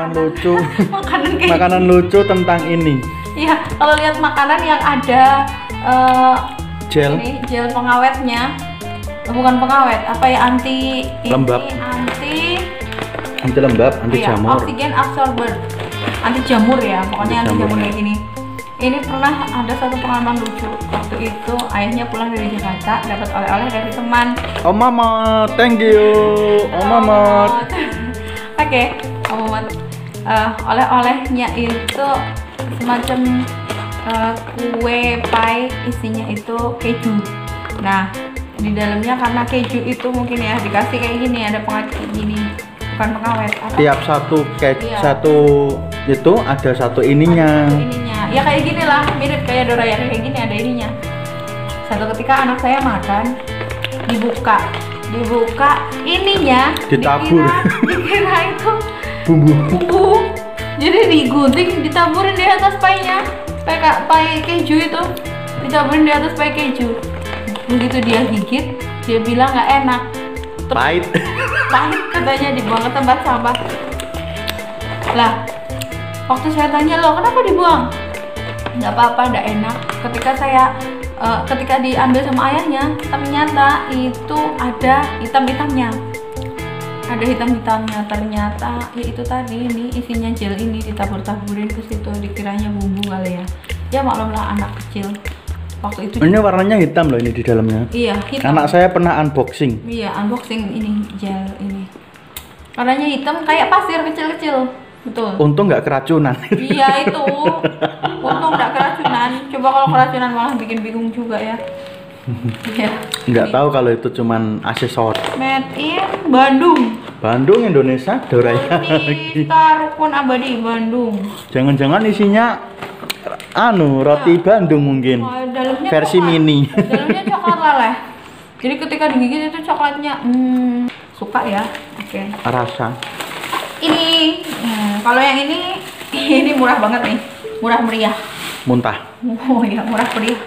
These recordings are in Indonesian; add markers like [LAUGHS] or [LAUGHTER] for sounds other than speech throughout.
pengalaman lucu [LAUGHS] makanan kayak makanan lucu tentang ini Iya, kalau lihat makanan yang ada eh, gel ini gel pengawetnya, bukan pengawet, apa ya anti ini, Lembab. anti anti lembab anti iya, jamur oksigen absorber, anti jamur ya, pokoknya Anti anti jamur. kayak gini. Ini pernah ada satu pengalaman lucu. Waktu itu ayahnya pulang dari Jakarta dapat oleh-oleh dari teman. oh mama thank you oh mama [LAUGHS] Oke, Om Mamat. Eh, oleh-olehnya itu semacam eh, kue pie isinya itu keju. Nah, di dalamnya karena keju itu mungkin ya dikasih kayak gini ada pengawet kayak gini, bukan pengawet. Apa? tiap satu kayak Iya. satu itu ada satu ininya ininya. Ya kayak gini lah, mirip kayak dorayaki kayak gini ada ininya. Satu ketika anak saya makan dibuka, dibuka ininya Ditabur. dikira, dikira itu bumbu bumbu jadi digunting ditaburin di atas pie-nya pie, ka- pie keju itu. Ditaburin di atas pie keju. Begitu dia gigit dia bilang nggak enak. Terus pahit. [LAUGHS] Pahit katanya dibuang ke tempat sampah. Lah waktu saya tanya lo kenapa dibuang? Nggak apa-apa nggak enak. Ketika saya eh, ketika diambil sama ayahnya ternyata itu ada hitam-hitamnya ada hitam-hitamnya ternyata ya itu tadi ini isinya gel ini ditabur-taburin ke situ dikiranya bumbu kali ya ya maklumlah anak kecil waktu itu ini warnanya hitam loh ini di dalamnya iya hitam anak saya pernah unboxing Iya, unboxing ini gel ini. Warnanya hitam kayak pasir kecil-kecil. Betul. untung nggak keracunan Iya itu. [LAUGHS] Untung nggak keracunan. Coba kalau keracunan malah bikin bingung juga ya. Iya. nggak tahu kalau itu cuman aksesoris Made in Bandung. Bandung Indonesia Dorayaki Kita Rukun Abadi Bandung. jangan-jangan isinya anu roti Bandung mungkin Oh, dalamnya versi coklat. mini Dalamnya [LAUGHS] coklat laleh. Jadi ketika digigit itu coklatnya hmm, suka ya. Oke. rasa Ini hmm, kalau yang ini ini murah banget nih. Murah meriah. muntah Oh ya murah meriah.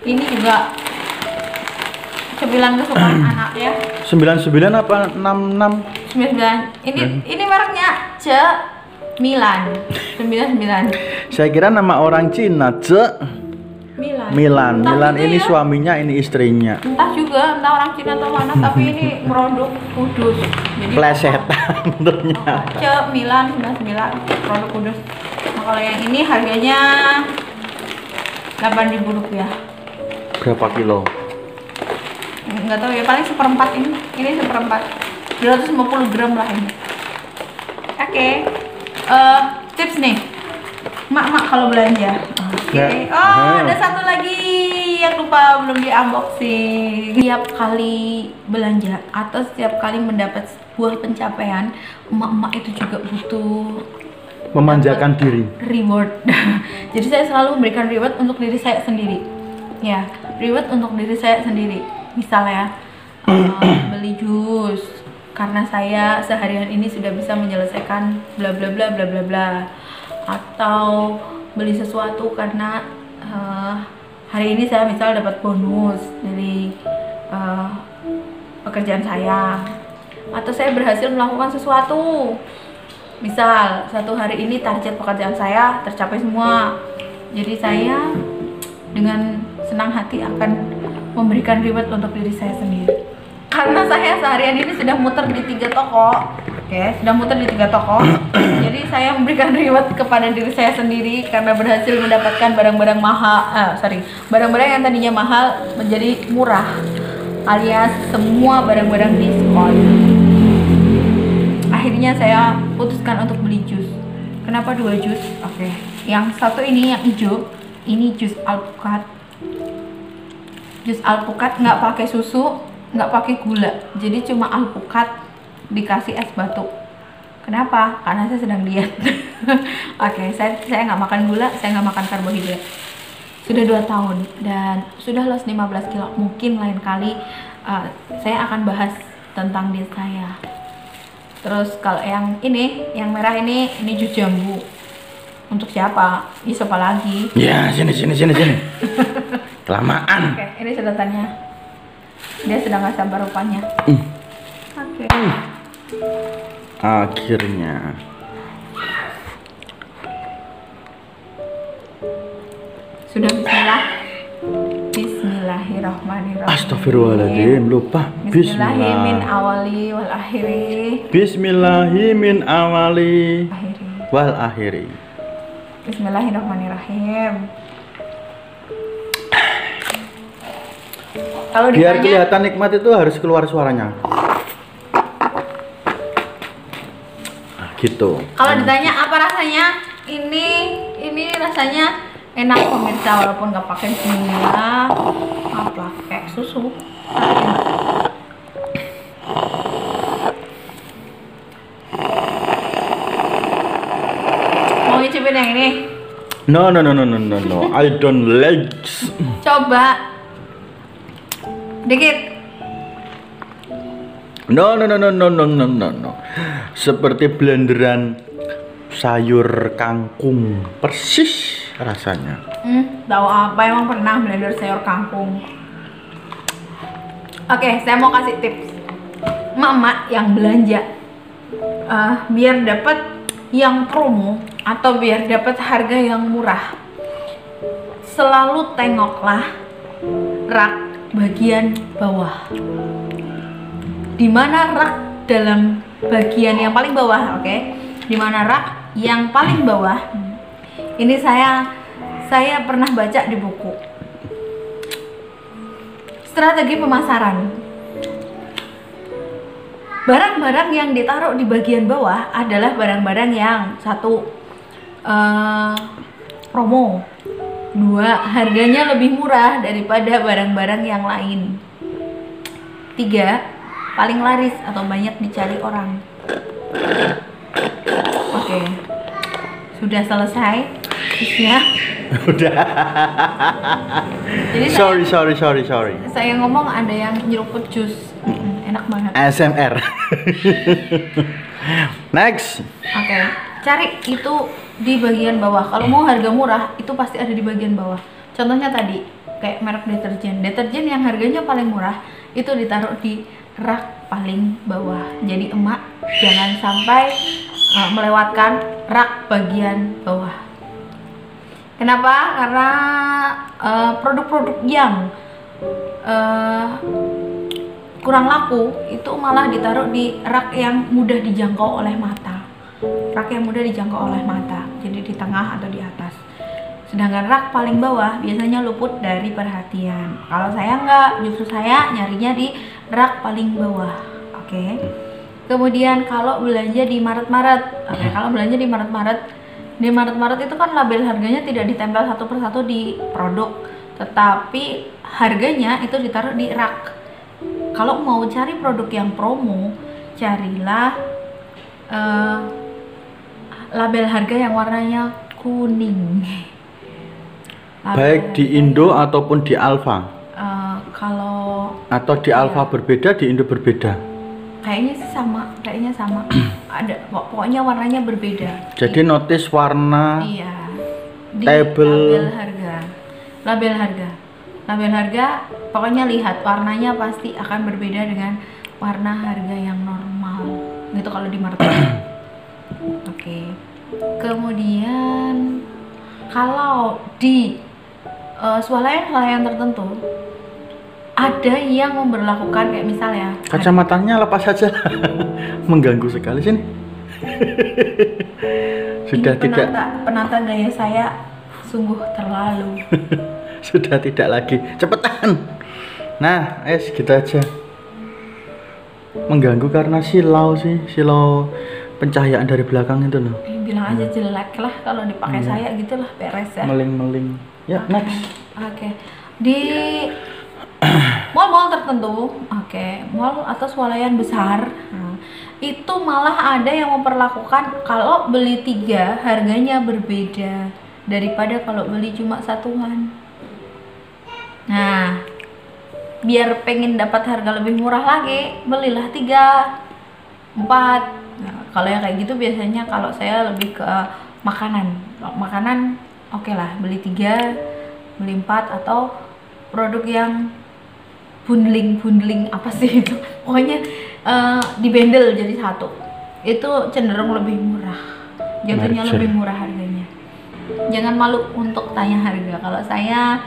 Ini juga cemilan kesukaan [CLEARS THROAT] anak ya. 99 apa 66 99. Ini Hmm. ini mereknya C Milan. 99. saya kira nama orang Cina Ce Milan. Milan Entah Milan ini ya. suaminya ini istrinya Entah juga, entah orang Cina atau mana, tapi ini [LAUGHS] produk kudus. Jadi plesetan ternyata C Milan 99 produk kudus. Nah, kalau yang ini harganya 8.000 rupiah. berapa kilo nggak tahu ya paling seperempat ini. Ini seperempat. 250 gram lah ini. Oke Eh, tips nih. Mak mak kalau belanja. Oke. Ya. oh ada satu lagi yang lupa belum di unboxing. Setiap kali belanja atau setiap kali mendapat sebuah pencapaian emak-emak itu juga butuh memanjakan diri. reward. [LAUGHS] Jadi saya selalu memberikan reward untuk diri saya sendiri. Ya, reward untuk diri saya sendiri. Misalnya eh, [CLEARS THROAT] beli jus karena saya seharian ini sudah bisa menyelesaikan bla bla bla bla bla bla. Atau beli sesuatu karena eh, hari ini saya misal dapat bonus dari eh, pekerjaan saya. Atau saya berhasil melakukan sesuatu misal satu hari ini target pekerjaan saya tercapai semua jadi saya dengan senang hati akan memberikan reward untuk diri saya sendiri. Karena saya seharian ini sudah muter di tiga toko oke? Sudah muter di tiga toko. [COUGHS] Jadi saya memberikan reward kepada diri saya sendiri karena berhasil mendapatkan barang-barang mahal ah, sorry barang-barang yang tadinya mahal menjadi murah alias semua barang-barang diskon. Akhirnya saya putuskan untuk beli jus. Kenapa dua jus? Oke yang satu ini yang hijau ini jus alpukat jus alpukat nggak pakai susu nggak pakai gula. Jadi cuma alpukat dikasih es batu. Kenapa? Karena saya sedang diet. [LAUGHS] Oke saya saya nggak makan gula saya nggak makan karbohidrat. Sudah dua tahun dan sudah lost 15 kilo. Mungkin lain kali uh, saya akan bahas tentang diet saya. Terus kalau yang ini, yang merah ini, ini jus jambu. Untuk siapa? Ih, siapa lagi? Ya, sini sini sini sini. [LAUGHS] Kelamaan. Oke, ini sedotannya. Dia sedang ngasih sabar rupanya. Hmm. Oke. Okay. Akhirnya. Sudah bismillah. Bismillahirrahmanirrahim. Astagfirullahaladzim, lupa. Bismillahirrahmanirrahim. Bismillahirrahmanirrahim. Bismillahirrahmanirrahim. Bismillahirrahmanirrahim. Bismillahirrahmanirrahim. Bismillahirrahmanirrahim. Bismillahirrahmanirrahim. Kalau Biar ditanya, kelihatan nikmat itu harus keluar suaranya. Nah, gitu. kalau ditanya apa rasanya, ini ini rasanya enak pemirsa walaupun nggak pakai gula, nggak pakai susu. Enak. Yang ini? No no no no no no no. I don't like. Coba. Dikit. No no no no no no no no no. Seperti blenderan sayur kangkung persis rasanya. Hmm, tahu apa emang pernah blender sayur kangkung? Oke, saya mau kasih tips. Mama yang belanja eh, biar dapat yang promo atau biar dapat harga yang murah. Selalu tengoklah rak bagian bawah. Di mana rak dalam bagian yang paling bawah, oke? Di mana rak yang paling bawah? Ini saya saya pernah baca di buku. Strategi pemasaran. Barang-barang yang ditaruh di bagian bawah adalah barang-barang yang satu eh, promo, dua harganya lebih murah daripada barang-barang yang lain, tiga paling laris atau banyak dicari orang. Oke, sudah selesai tipsnya. [LAUGHS] Udah. Jadi saya Sorry sorry sorry sorry. saya ngomong ada yang nyeruput jus enak banget [LAUGHS] oke ASMR. Next. cari itu di bagian bawah. Kalau mau harga murah itu pasti ada di bagian bawah. Contohnya tadi kayak merek deterjen. Deterjen yang harganya paling murah itu ditaruh di rak paling bawah. Jadi emak jangan sampai uh, melewatkan rak bagian bawah. Kenapa? Karena uh, produk-produk yang uh, kurang laku itu malah ditaruh di rak yang mudah dijangkau oleh mata rak yang mudah dijangkau oleh mata jadi di tengah atau di atas. Sedangkan rak paling bawah biasanya luput dari perhatian. Kalau saya nggak justru saya nyarinya di rak paling bawah. Oke. Kemudian kalau belanja di Maret-Maret oke kalau belanja di Maret-Maret di Maret-Maret itu kan label harganya tidak ditempel satu persatu di produk tetapi harganya itu ditaruh di rak. Kalau mau cari produk yang promo carilah eh, label harga yang warnanya kuning. Label Baik di Indo ataupun di Alfa eh, kalau atau di Iya. Alfa berbeda di Indo berbeda. kayaknya sih sama kayaknya sama. [CLEARS THROAT] Ada pok- pokoknya warnanya berbeda. Jadi notice warna iya. Di Label. label harga. Label harga. Label harga pokoknya lihat warnanya pasti akan berbeda dengan warna harga yang normal. Gitu kalau di market [CLEARS THROAT] oke kemudian kalau di eh, swalayan-swalayan tertentu ada yang memberlakukan kayak misalnya kacamatanya lepas saja. [LAUGHS] Mengganggu sekali sini. [LAUGHS] Sudah ini tidak penata, penata gaya saya sungguh terlalu [LAUGHS] sudah tidak lagi. Cepetan. Nah, es gitu aja. Mengganggu karena silau sih, silau pencahayaan dari belakang itu loh. Eh, bilang aja jelek lah kalau dipakai Iya. saya gitulah beres ya Meling-meling. Ya, Oke. next. Oke. Di mall-mall tertentu, oke, mall atau swalayan besar, nah, itu malah ada yang memperlakukan kalau beli tiga harganya berbeda daripada kalau beli cuma satuan. Nah, biar pengen dapat harga lebih murah lagi, belilah tiga, empat. Nah, kalau yang kayak gitu biasanya kalau saya lebih ke makanan. Kalau Makanan oke lah, beli tiga, beli empat atau produk yang bundling bundling apa sih itu? [LAUGHS] Pokoknya eh, dibendel jadi satu. Itu cenderung lebih murah. Jatuhnya Merger. lebih murah harganya. Jangan malu untuk tanya harga. Kalau saya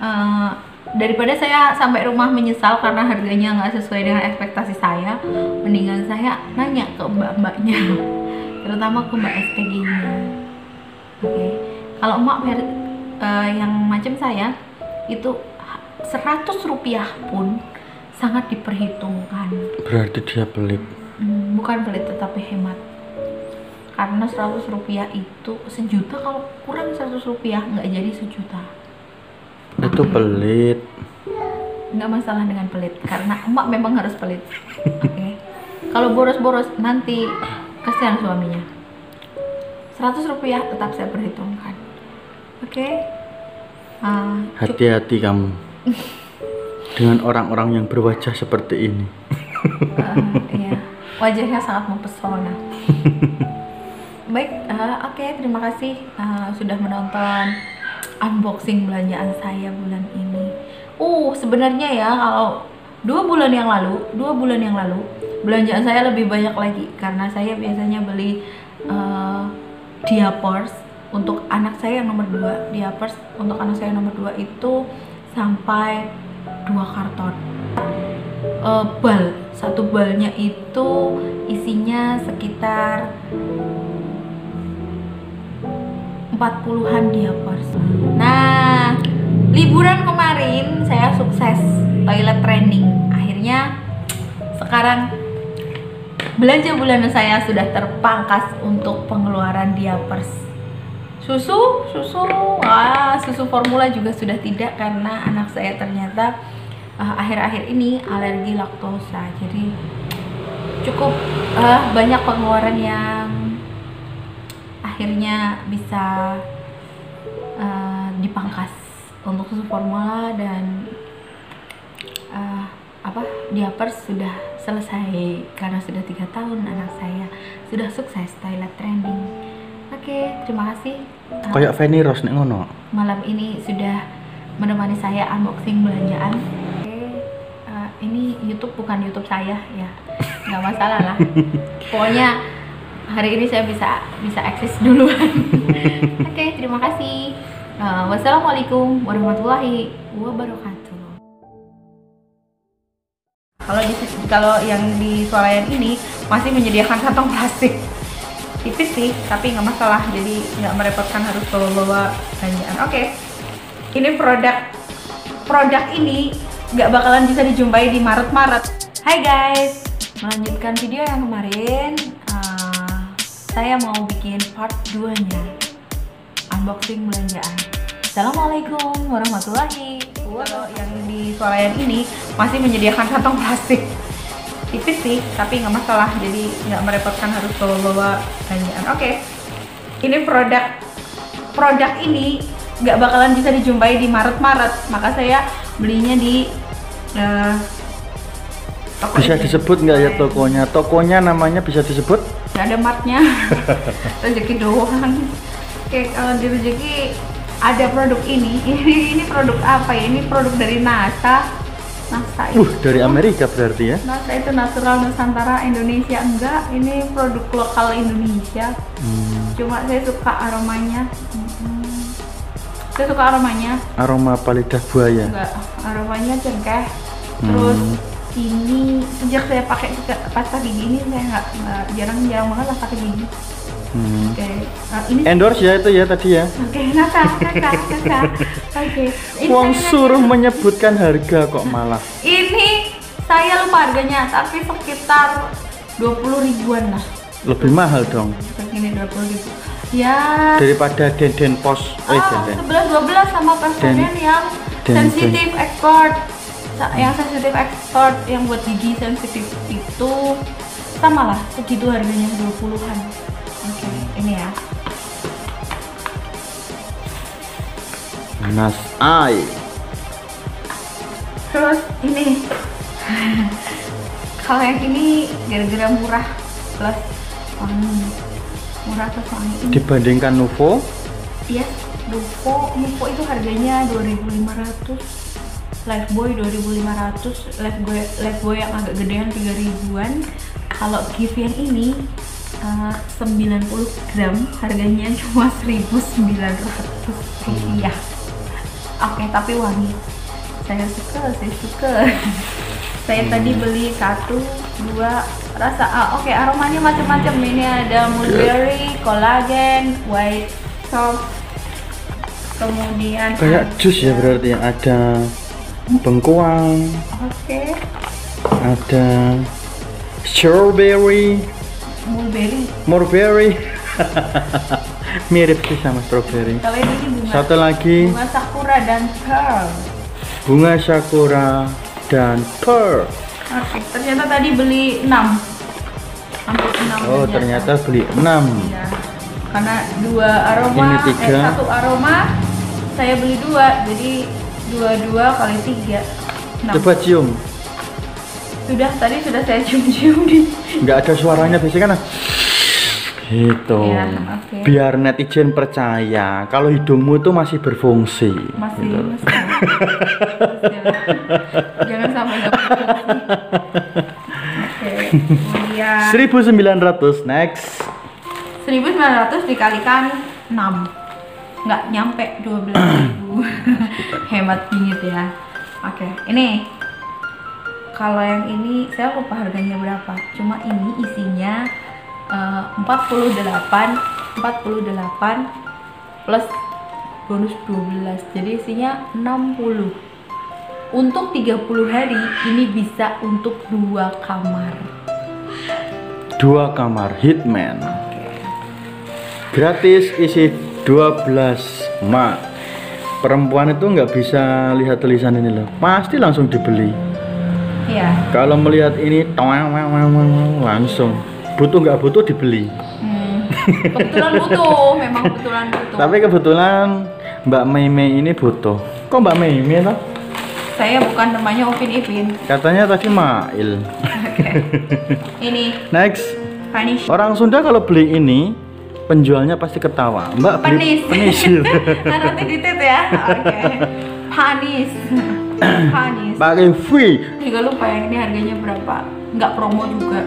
eh, daripada saya sampai rumah menyesal karena harganya nggak sesuai dengan ekspektasi saya mendingan saya nanya ke mbak-mbaknya [LAUGHS] terutama ke mbak SPG-nya oke kalau emak ver- eh, yang macam saya itu 100 rupiah pun sangat diperhitungkan. Berarti dia pelit. Hmm, bukan pelit tetapi hemat. Karena 100 rupiah itu sejuta kalau kurang 100 rupiah nggak jadi sejuta Itu pelit. nggak masalah dengan pelit karena emak memang harus pelit oke kalau boros-boros nanti kasihan suaminya 100 rupiah tetap saya perhitungkan oke Ah, cuk- Hati-hati kamu. [LAUGHS] Dengan orang-orang yang berwajah seperti ini. ah, iya. [LAUGHS] wajahnya sangat mempesona baik eh, oke terima kasih eh, sudah menonton unboxing belanjaan saya bulan ini. Uh sebenarnya ya kalau dua bulan yang lalu dua bulan yang lalu belanjaan saya lebih banyak lagi. Karena saya biasanya beli eh, diapers untuk anak saya yang nomor dua. Diapers untuk anak saya yang nomor dua itu sampai dua karton. Eh, bal satu balnya itu isinya sekitar 40-an diapers nah liburan kemarin saya sukses toilet training. Akhirnya sekarang belanja bulanan saya sudah terpangkas untuk pengeluaran diapers susu susu wah susu formula juga sudah tidak karena anak saya ternyata uh, akhir-akhir ini alergi laktosa. Jadi cukup uh, banyak pengeluaran yang akhirnya bisa uh, dipangkas untuk susu formula dan uh, apa diapers sudah selesai karena sudah tiga tahun anak saya sudah sukses toilet training oke terima kasih Uh, Kayak Feni Rose nih ngono. malam ini sudah menemani saya unboxing belanjaan. Oke, uh, ini YouTube bukan YouTube saya ya, nggak masalah lah. [LAUGHS] Pokoknya hari ini saya bisa bisa eksis duluan. [LAUGHS] Oke, terima kasih. Uh, wassalamualaikum warahmatullahi wabarakatuh. Kalau di kalau yang di swalayan ini masih menyediakan kantong plastik tipis sih tapi nggak masalah jadi nggak merepotkan harus bawa-bawa belanjaan oke ini produk produk ini nggak bakalan bisa dijumpai di Maret-Maret Hai guys melanjutkan video yang kemarin uh, saya mau bikin part 2 nya unboxing belanjaan. Assalamualaikum warahmatullahi. Wabarakatuh yang di swalayan ini masih menyediakan kantong plastik. Tipis sih tapi nggak masalah. Jadi nggak merepotkan harus bawa-bawa belanjaan. Oke. Ini produk produk ini nggak bakalan bisa dijumpai di Maret-Maret. Maka saya belinya di eh, toko Bisa ini. disebut nggak ya tokonya? Tokonya namanya bisa disebut? nggak ada marknya [LAUGHS] rezeki doang oke kalau di rezeki ada produk ini [LAUGHS] ini ini produk apa ya ini produk dari NASA NASA itu Uh, dari Amerika berarti ya? NASA itu natural Nusantara Indonesia enggak ini produk lokal Indonesia Hmm, cuma saya suka aromanya Mm-mm. saya suka aromanya aroma palidah buaya. enggak aromanya cengkeh terus Hmm. Ini sejak saya pakai pasta gigi ini saya nggak nggak- jarang jarang banget lah pakai gigi. Hmm. oke Nah, ini Endorse ya itu ya tadi ya? oke nasa kakak kakak oke. Ini Wong suruh menyebutkan harga kok malah. ini saya lupa harganya tapi sekitar 20 ribuan lah. Lebih mahal dong. Segini 20 ribu. Ya. Daripada Denden Pos. Eh, ah, Denden. 11 12 sama presiden Den- yang Den- sensitif Sa- yang sensitif export yang buat gigi sensitif itu sama lah segitu harganya 20-an oke ini ya. Nas Ai. terus ini. [LAUGHS] Kalau yang ini gara-gara murah plus wangi. Murah plus wangi ini. Dibandingkan Nuvo, Iya, Nuvo, Nuvo itu harganya 2.500 Lifebuoy 2.500 Lifebuoy, Lifebuoy yang agak gedean 3 ribuan. Kalau Giv yang ini eh, 90 gram harganya cuma 1900 rupiah. Oke tapi wangi. Saya suka saya suka. [LAUGHS] Saya tadi beli satu dua rasa ah, oke aromanya macam-macam. Ini ada mulberry collagen white soft. Kemudian Kayak jus ya berarti ya. Ada bengkoang, oke ada strawberry, mulberry mulberry. [LAUGHS] Mirip sih sama strawberry. kalau ini bunga Satu lagi bunga sakura dan pearl bunga sakura dan pearl. Oke, ternyata tadi beli 6 Hampir 6 Oh, ternyata beli 6. Ya, karena dua aroma, Ini tiga. eh, satu aroma saya beli dua, jadi dua-dua kali tiga. Enam. Coba cium. Sudah tadi sudah saya cium-cium di. nggak ada suaranya biasanya kan gitu Iya, oke. biar netizen percaya kalau hidungmu tuh masih berfungsi Masih, gitu. masih. Jangan sampai kemudian 1900 next 1900 dikalikan 6 nggak nyampe 12.000 hemat bingit ya. Oke ini. Kalau yang ini saya lupa harganya berapa. Cuma ini isinya eh, 48 48 plus bonus 12 jadi isinya 60 untuk 30 hari ini bisa untuk dua kamar. Dua kamar hitman. Gratis isi 12 mak. Perempuan itu nggak bisa lihat tulisan ini loh. Pasti langsung dibeli. Ya kalau melihat ini langsung. Butuh nggak butuh dibeli. Hmm, kebetulan [LAUGHS] butuh, memang kebetulan butuh. tapi kebetulan Mbak Mei Mei ini butuh. Kok Mbak Mei Mei toh? saya bukan namanya Upin Ipin. katanya tadi Mail. Oke. [LAUGHS] Ini. Next. Orang Sunda kalau beli ini penjualnya pasti ketawa Mbak Penis. penis [LAUGHS] Nah, nanti ditit ya. Oke. Panis. Panis. pakai free Juga lupa yang ini harganya berapa. Nggak promo juga.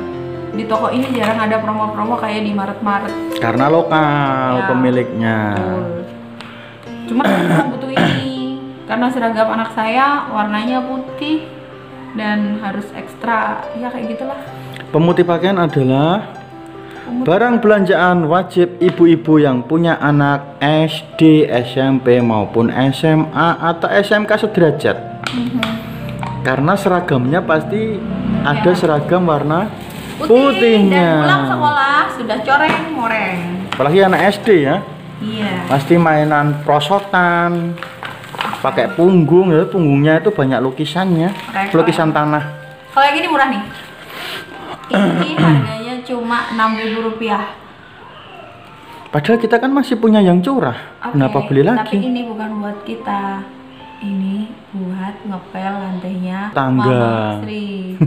Di toko ini jarang ada promo-promo kayak di Maret-Maret. karena lokal Ya. pemiliknya Betul. Cuma saya butuh ini karena seragam anak saya warnanya putih dan harus ekstra ya kayak gitulah pemutih pakaian adalah barang belanjaan wajib ibu-ibu yang punya anak SD, SMP maupun SMA atau SMK sederajat. Karena seragamnya pasti ada Ya. seragam warna putih dan pulang putihnya sekolah sudah coreng moreng. Apalagi anak SD ya. Iya. Pasti mainan prosotan pakai punggung. Ya punggungnya itu banyak lukisannya Oke. lukisan tanah. kalau yang ini murah nih. Ini harganya cuma 6000 rupiah. Padahal kita kan masih punya yang curah. Kenapa beli tapi lagi? ini bukan buat kita. Ini buat ngepel lantainya Tangga.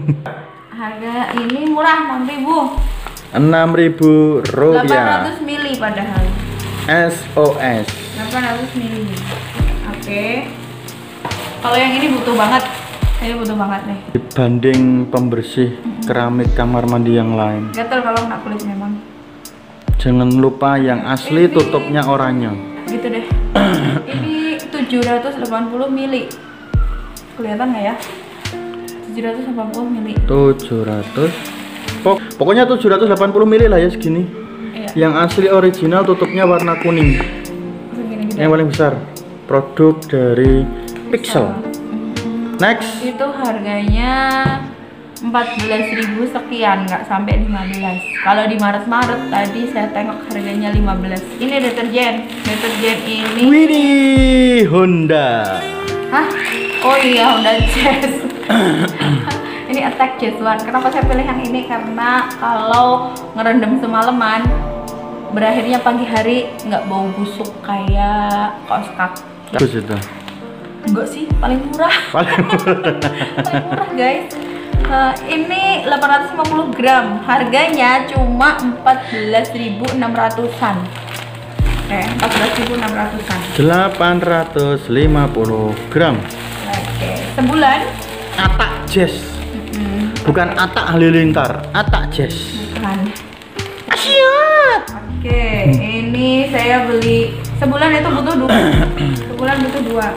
[LAUGHS] Harga ini murah 6000 6000 rupiah. 800 mili padahal. SOS 800 mili. Oke. Kalau yang ini butuh banget ini butuh banget nih. Dibanding pembersih keramik kamar mandi yang lain. Gatel kalau kena kulit memang. Jangan lupa yang asli Ini- tutupnya oranye. Gitu deh. [COUGHS] Ini 780 mili. Kelihatan nggak ya? 780 mili. 700 Pok- pokoknya 780 mili lah ya segini. Iya. Yang asli original tutupnya warna kuning. Segini gede yang paling besar. Produk dari Pixel next. Itu harganya 14.000 sekian nggak sampai 15 kalau di Maret-Maret tadi saya tengok harganya 15 ini deterjen deterjen ini. Widih Honda. Hah? Oh iya Honda Jazz. [COUGHS] Ini Attack Jazz One. Kenapa saya pilih yang ini? Karena kalau ngerendam semalaman berakhirnya pagi hari nggak bau busuk kayak kaos kaki. Itu enggak sih paling murah. [LAUGHS] Paling paling murah guys. Eh, ini 850 gram. Harganya cuma 14.600an oke 14.600an 850 gram. Oke sebulan? Atak Jazz. Mm-mm, bukan Atak Halilintar Atak Jazz. Bukan. Asyik. Oke, ini saya beli sebulan itu butuh dua, [COUGHS] sebulan butuh dua.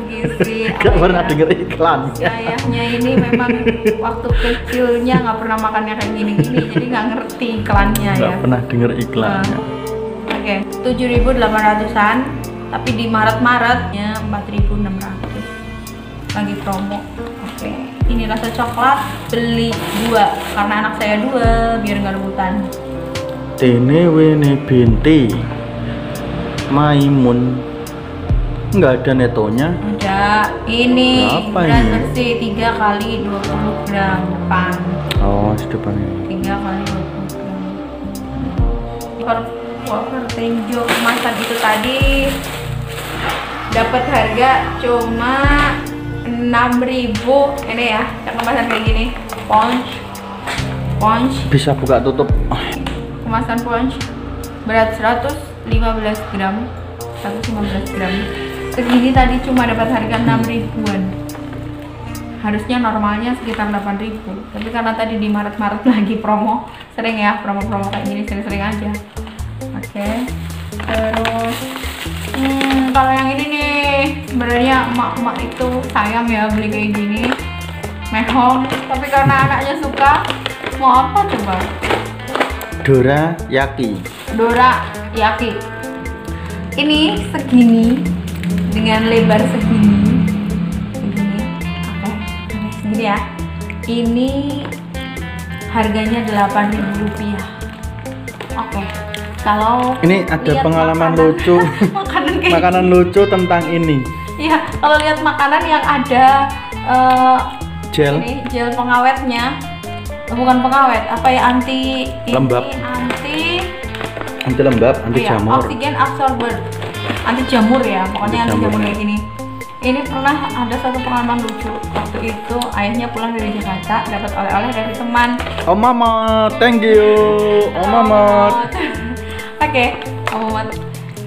bergizi. [LAUGHS] Gak pernah denger iklan Ayahnya ini memang waktu kecilnya nggak pernah makannya kayak gini-gini, jadi nggak ngerti iklannya ya. Gak pernah denger iklannya Oke, 7.800-an, tapi di Maret-Maretnya 4.600. Lagi promo. Oke, ini rasa coklat beli dua karena anak saya dua biar nggak rebutan. Ini Winnie binti Maimun nggak ada netonya? Ada. Ini Apa berat ini? bersih 3 kali 20 gram depan. oh di depan ini. 3 kali 20 gram. Per Walker Tenjo kemasan itu tadi dapat harga cuma 6000 ini ya yang kemasan kayak gini. Punch. Punch. Bisa buka tutup. Kemasan punch. Berat 115 gram. 115 gram segini tadi cuma dapat harga 6 ribuan. Harusnya normalnya sekitar 8 ribu. Tapi karena tadi di Maret-Maret lagi promo sering ya promo-promo kayak gini sering-sering aja. Oke terus hmm, kalau yang ini nih sebenarnya emak-emak itu sayang ya beli kayak gini. Mehong tapi karena anaknya suka mau apa coba? Dora Yaki. Dora Yaki. Ini segini dengan lebar segini. Segini. Oke. Ini segini ya. Ini harganya 8.000 rupiah. Oke. Kalau ini ada pengalaman makanan- lucu [LAUGHS] makanan kayak makanan lucu tentang ini Iya, kalau lihat makanan yang ada eh, gel ini gel pengawetnya bukan pengawet, apa ya anti ini Lembab. anti anti lembab anti Iya, jamur oksigen absorber anti jamur ya pokoknya Anti jamur jamur. kayak gini. Ini pernah ada satu pengalaman lucu. Waktu itu ayahnya pulang dari Jakarta dapat oleh-oleh dari teman. Oh mama thank you. Oh mama [LAUGHS] oke Om Mamat.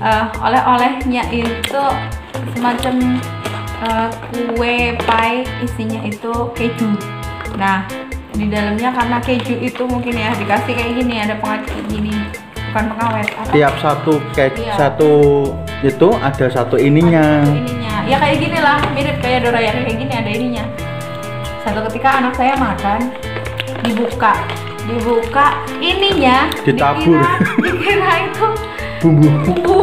Eh, oleh-olehnya itu semacam eh, kue pie isinya itu keju. Nah di dalamnya karena keju itu mungkin ya dikasih kayak gini ada pengawet gini. Bukan pengawet apa? Tiap satu kayak Iya. satu itu ada satu ininya. Ada ininya. Ya kayak gini lah mirip kayak dorayaki kayak gini ada ininya. Satu ketika anak saya makan dibuka. Dibuka ininya. Ditabur. dikira, dikira itu bumbu. bumbu.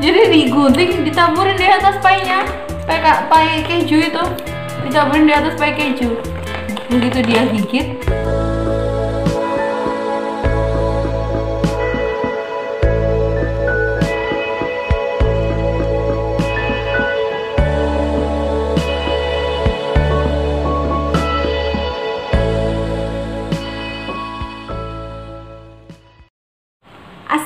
Jadi digunting ditaburin di atas pie, ka- pie keju itu. Ditaburin di atas pie keju. Begitu dia gigit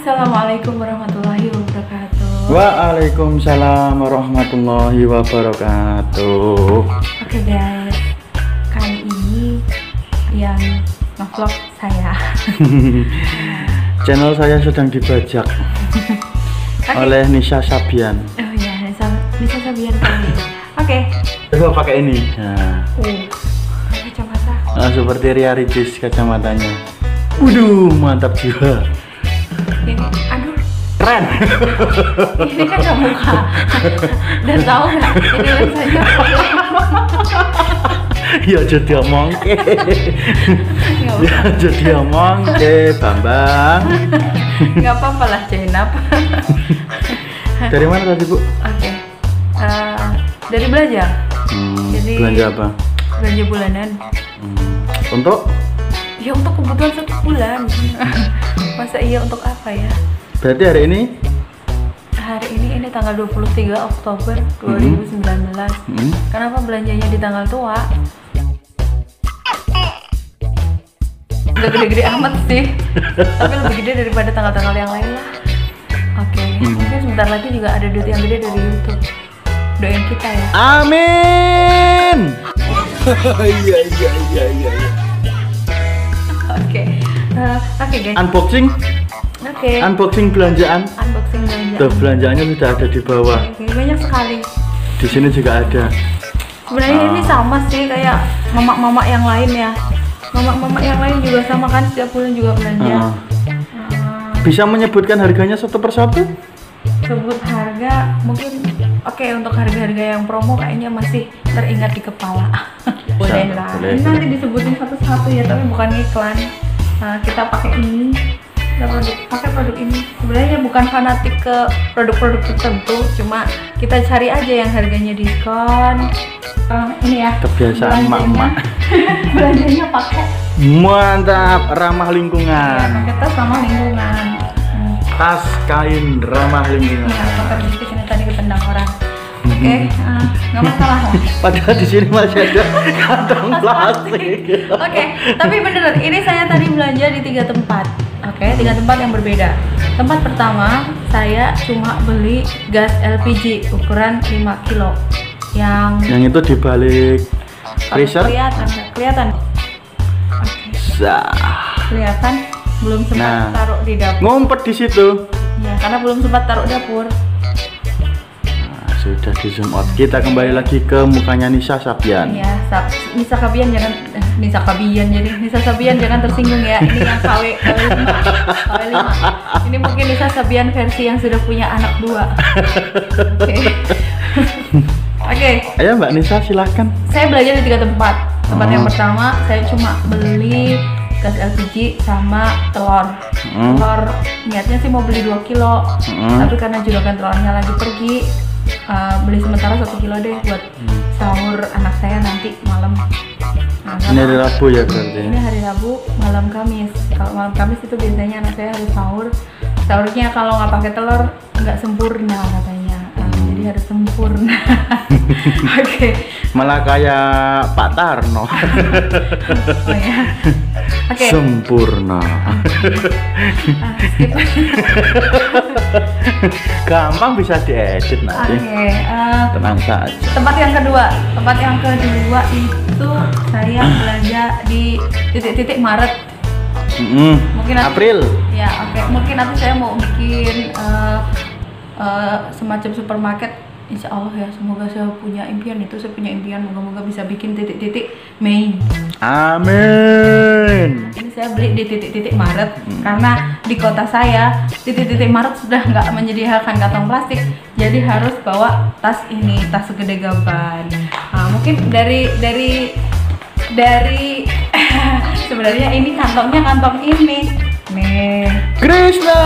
Assalamualaikum warahmatullahi wabarakatuh. Waalaikumsalam warahmatullahi wabarakatuh Oke guys, kali ini yang ngevlog saya. [LAUGHS] channel saya sedang dibajak [LAUGHS] Oke. oleh Nisa Sabian Oh ya, bisa bisa Sabian kali. Oke. coba pakai ini nah, Uh, kacamata. nah, seperti Ria Ricis kacamatanya Waduh, mantap jiwa Ini, aduh, keren ini kan gak muka. Dan tahu nggak? Ini lensanya. ya jadi omong ya jadi omong Bambang Nggak apa-apa lah Zainab. dari mana tadi bu Oke. Eh, dari belanja, hmm, Jadi- belanja apa belanja bulanan. Hmm, untuk Ya untuk kebutuhan satu bulan. Masa iya untuk apa ya? berarti hari ini Hari ini ini tanggal 23 Oktober 2019. hmm, Kenapa belanjanya di tanggal tua? Gak gede-gede amat sih, [LAUGHS] tapi lebih gede daripada tanggal-tanggal yang lain lah. Oke, Hmm. mungkin sebentar lagi juga ada duit yang gede dari YouTube. doain kita ya Amin. [LAUGHS] [LAUGHS] Iya iya iya iya. Oke Eh, oke guys Unboxing, oke unboxing belanjaan. unboxing belanja Tuh belanjaannya sudah ada di bawah. Oke, banyak sekali Di sini juga ada. sebenarnya ini sama sih kayak mama-mama yang lain ya mama-mama yang lain juga sama kan setiap bulan juga belanja Ah. Ah, bisa menyebutkan harganya satu persatu? sebut harga mungkin oke untuk harga-harga yang promo kayaknya masih teringat di kepala [LAUGHS] boleh lah boleh. ini nanti disebutin satu-satu ya tapi bukan iklan Nah, kita pakai ini kita produk pakai produk ini sebenarnya bukan fanatik ke produk-produk tertentu cuma kita cari aja yang harganya diskon Eh, ini ya Kebiasaan belanjanya- mak-mak. [LAUGHS] belanjanya pakai Mantap, ramah ya, lingkungan. pakai tas sama lingkungan. Tas kain ramah lingkungan. Ini tadi ketendang orang. Oke, eh, nggak masalah lah. [LAUGHS] Padahal di sini masih ada kantong plastik. Oke, tapi beneran ini saya tadi belanja di tiga tempat. Oke, tiga tempat yang berbeda. Tempat pertama saya cuma beli gas LPG ukuran 5 kilo yang Yang itu dibalik freezer. kelihatan kelihatan. Kelihatan belum sempat Nah. taruh di dapur. Ngumpet di situ. Ya, karena belum sempat taruh dapur. Sudah di zoom out. Kita kembali lagi ke mukanya Nisa Sapian. Iya, Sa- Nisa Kabian jangan eh, Nisa Kabian jadi Nisa Sabian jangan tersinggung ya. Ini yang KW KW 5. KW 5. Ini mungkin Nisa Sabian versi yang sudah punya anak dua. Oke. Oke, Ayo Mbak Nisa silahkan. saya belajar di tiga tempat. Tempat yang Oh. pertama saya cuma beli gas LPG sama telur. Hmm. Telur niatnya sih mau beli 2 kilo, Hmm. tapi karena juragan telurnya lagi pergi, eh, beli sementara satu kilo deh buat sahur anak saya nanti malam. Nah, Ini hari Rabu ya berarti. ini hari Rabu malam Kamis. Kalau malam Kamis itu biasanya anak saya harus sahur. Sahurnya kalau nggak pakai telur nggak sempurna katanya. Harus sempurna. [LAUGHS] Oke. Malah kayak Pak Tarno. [LAUGHS] Oh ya. Oke. Sempurna. Ah, skip. [LAUGHS] Gampang bisa diedit nanti. eh, Tenang saja. tempat yang kedua. Tempat yang kedua itu saya belanja di titik-titik Maret. Mm-mm. Mungkin nanti- April. Ya, oke. Mungkin nanti saya mau bikin eh, eh, semacam supermarket. Insya Allah ya, semoga saya punya impian itu. Saya punya impian, moga-moga bisa bikin titik-titik Mei. Amin. Ini saya beli di titik-titik Maret karena di kota saya titik-titik Maret sudah nggak menyediakan kantong plastik, jadi harus bawa tas ini, tas segede gaban. Nah, mungkin dari dari dari [LAUGHS] sebenarnya ini kantongnya kantong ini, Krishna.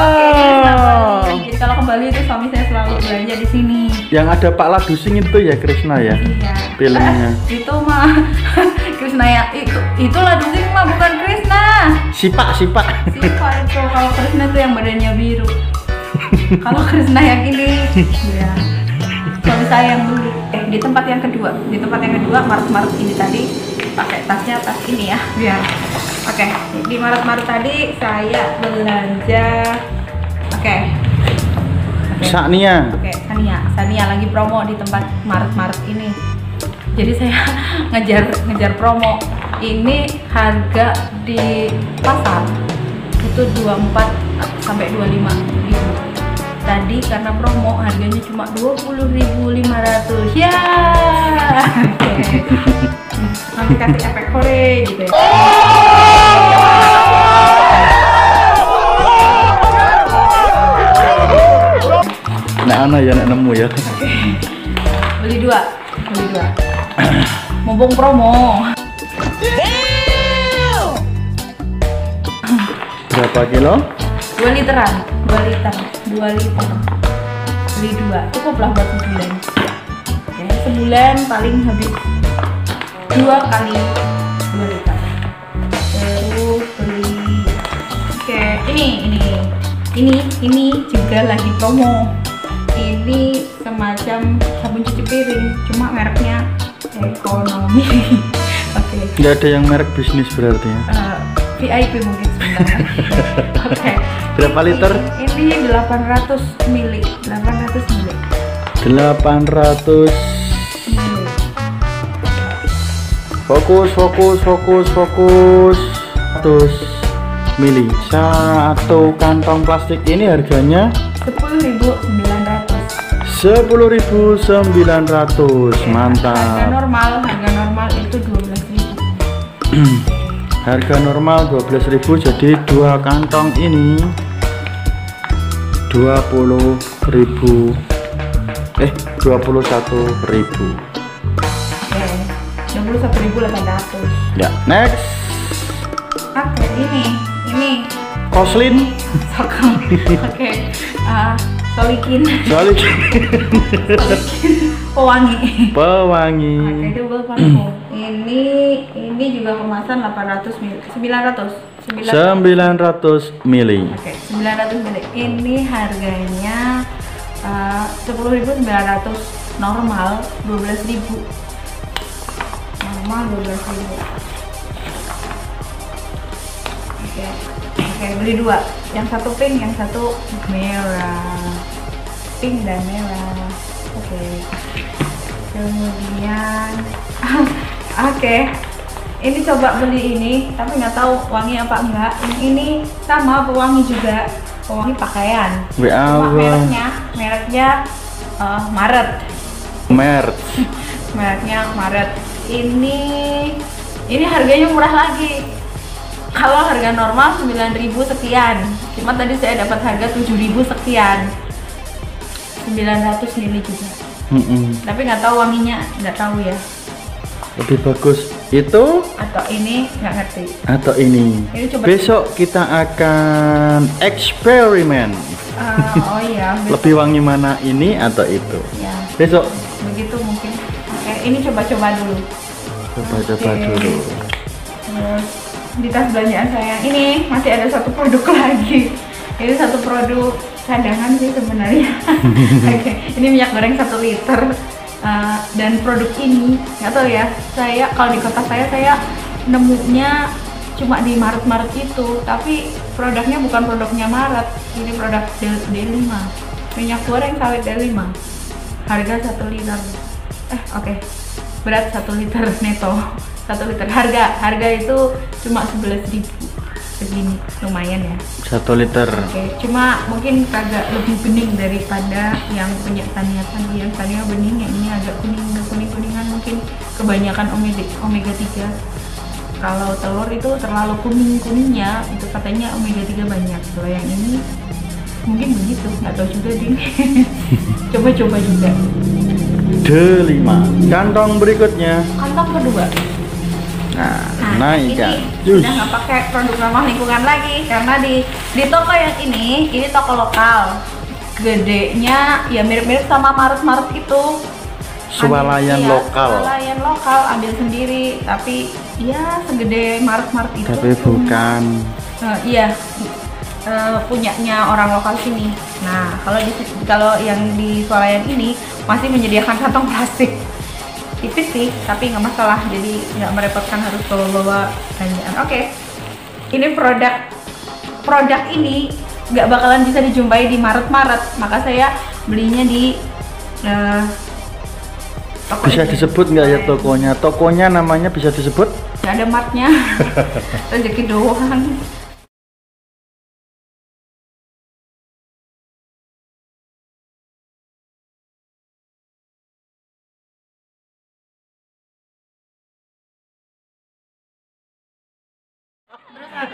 Jadi kalau kembali itu suami saya selalu belanja di sini. Yang ada Pak Ladusing itu ya Krishna ya. Iya. Filmnya. Eh, [LAUGHS] itu mah [LAUGHS] Krisna ya itu itulah Dusing mah bukan Krisna. Sipak sipak. Siapa itu kalau Krisna itu yang badannya biru. [LAUGHS] kalau Krisna yang ini, ya. Saya yang dulu. Eh di tempat yang kedua, di tempat yang kedua Maret-Maret ini tadi pakai tasnya tas ini ya, biar. Oke, di Maret-Maret tadi saya belanja. Oke. Oke. Saknia. Oke, Sania. Sania lagi promo di tempat Maret-Maret ini. Jadi saya [LAUGHS] ngejar ngejar promo. Ini harga di pasar itu 24 sampai 25 ribu. Tadi karena promo harganya cuma 20.500. Ya. Oke. [LAUGHS] Nanti kasih efek kore gitu ya. Nah, ana ya nek nemu ya. Beli dua, beli dua. Mumpung promo. Berapa kilo? dua literan dua liter dua liter beli dua. Cukup lah buat sebulan. Oke sebulan paling habis dua kali dua liter terus beli oke ini ini ini ini juga lagi promo. Ini semacam sabun cuci piring cuma mereknya ekonomi. [LAUGHS] Oke. Nggak ada yang merek bisnis berarti ya. Eh, VIP mungkin sebenarnya [LAUGHS] oke Berapa liter? ini 800 mili 800 mili. 800 fokus fokus fokus fokus. 100 mili. Satu kantong plastik ini harganya? 10.900 10.900 harga mantap. normal harga normal itu 12.000 [CLEARS THROAT] harga normal 12.000 jadi dua kantong ini 20.000 eh 21.000 oke 21.800 ya next. Oke ini ini. Koslin. Sokong oke ah, solikin. Soalnya pewangi. Pewangi. Oke, double parfum. Ini ini juga kemasan 800 ml. 900. 900. 900 mili Oke, 900 ml. Ini harganya uh, 10.900 normal 12.000. Normal 12.000. Oke. Oke, beli dua. Yang satu pink, yang satu merah. Pink dan merah. Oke. Kemudian [LAUGHS] oke. Ini coba beli ini, tapi nggak tahu wangi apa enggak. Yang ini sama pewangi juga, pewangi pakaian. Cuma mereknya, mereknya eh, Maret. Mer [LAUGHS] Mereknya Maret. Ini ini harganya murah lagi. Kalau harga normal 9.000 sekian. Cuma tadi saya dapat harga 7.000 sekian. 900 mili juga. Mm-mm. Tapi nggak tahu wanginya, nggak tahu ya. lebih bagus itu Atau ini nggak ngerti. atau ini Ini coba- besok kita akan eksperimen Ah, oh iya, [LAUGHS] besok. lebih wangi mana ini atau itu ya besok begitu mungkin. Oke, ini coba-coba dulu. coba-coba Oke. dulu Terus di tas belanjaan saya ini masih ada satu produk [LAUGHS] lagi. Ini satu produk cadangan sih sebenarnya. [LAUGHS] Oke, ini minyak goreng satu liter. Uh, dan produk ini nggak tahu ya. Saya kalau di kota saya saya nemunya cuma di Maret-Maret itu, tapi produknya bukan produknya Maret. Ini produk D- D5. Minyak goreng sawit D5. Harga satu liter. Eh, oke. Berat satu liter [LAUGHS] neto. Satu liter harga harga itu cuma 11.000 segini lumayan ya satu liter Oke, cuma mungkin agak lebih bening daripada yang punya Tania tadi. Yang Tania bening, yang ini agak kuning, kuning kuningan mungkin kebanyakan omega omega 3 Kalau telur itu terlalu kuning kuningnya, itu katanya omega 3 banyak. Kalau yang ini mungkin begitu, nggak tahu juga ding. [LAUGHS] Coba-coba juga. D5 kantong berikutnya Kantong kedua. Nah, Nah, naik ini kan Yus. udah nggak pakai produk ramah lingkungan lagi karena di di toko yang ini ini toko lokal. Gedenya ya mirip-mirip sama Maret-Maret itu. Swalayan iya, lokal. swalayan lokal ambil sendiri. Tapi ya segede Maret-Maret itu. Tapi bukan. Eh, iya. Eh, punyanya orang lokal sini. Nah kalau di kalau yang di swalayan ini masih menyediakan kantong plastik tipis sih tapi nggak masalah. Jadi nggak merepotkan harus bawa-bawa belanjaan oke ini produk produk ini nggak bakalan bisa dijumpai di Maret-Maret. Maka saya belinya di eh, toko bisa ini. disebut nggak ya tokonya? Tokonya namanya bisa disebut? Nggak ada marknya. [LAUGHS] Rezeki doang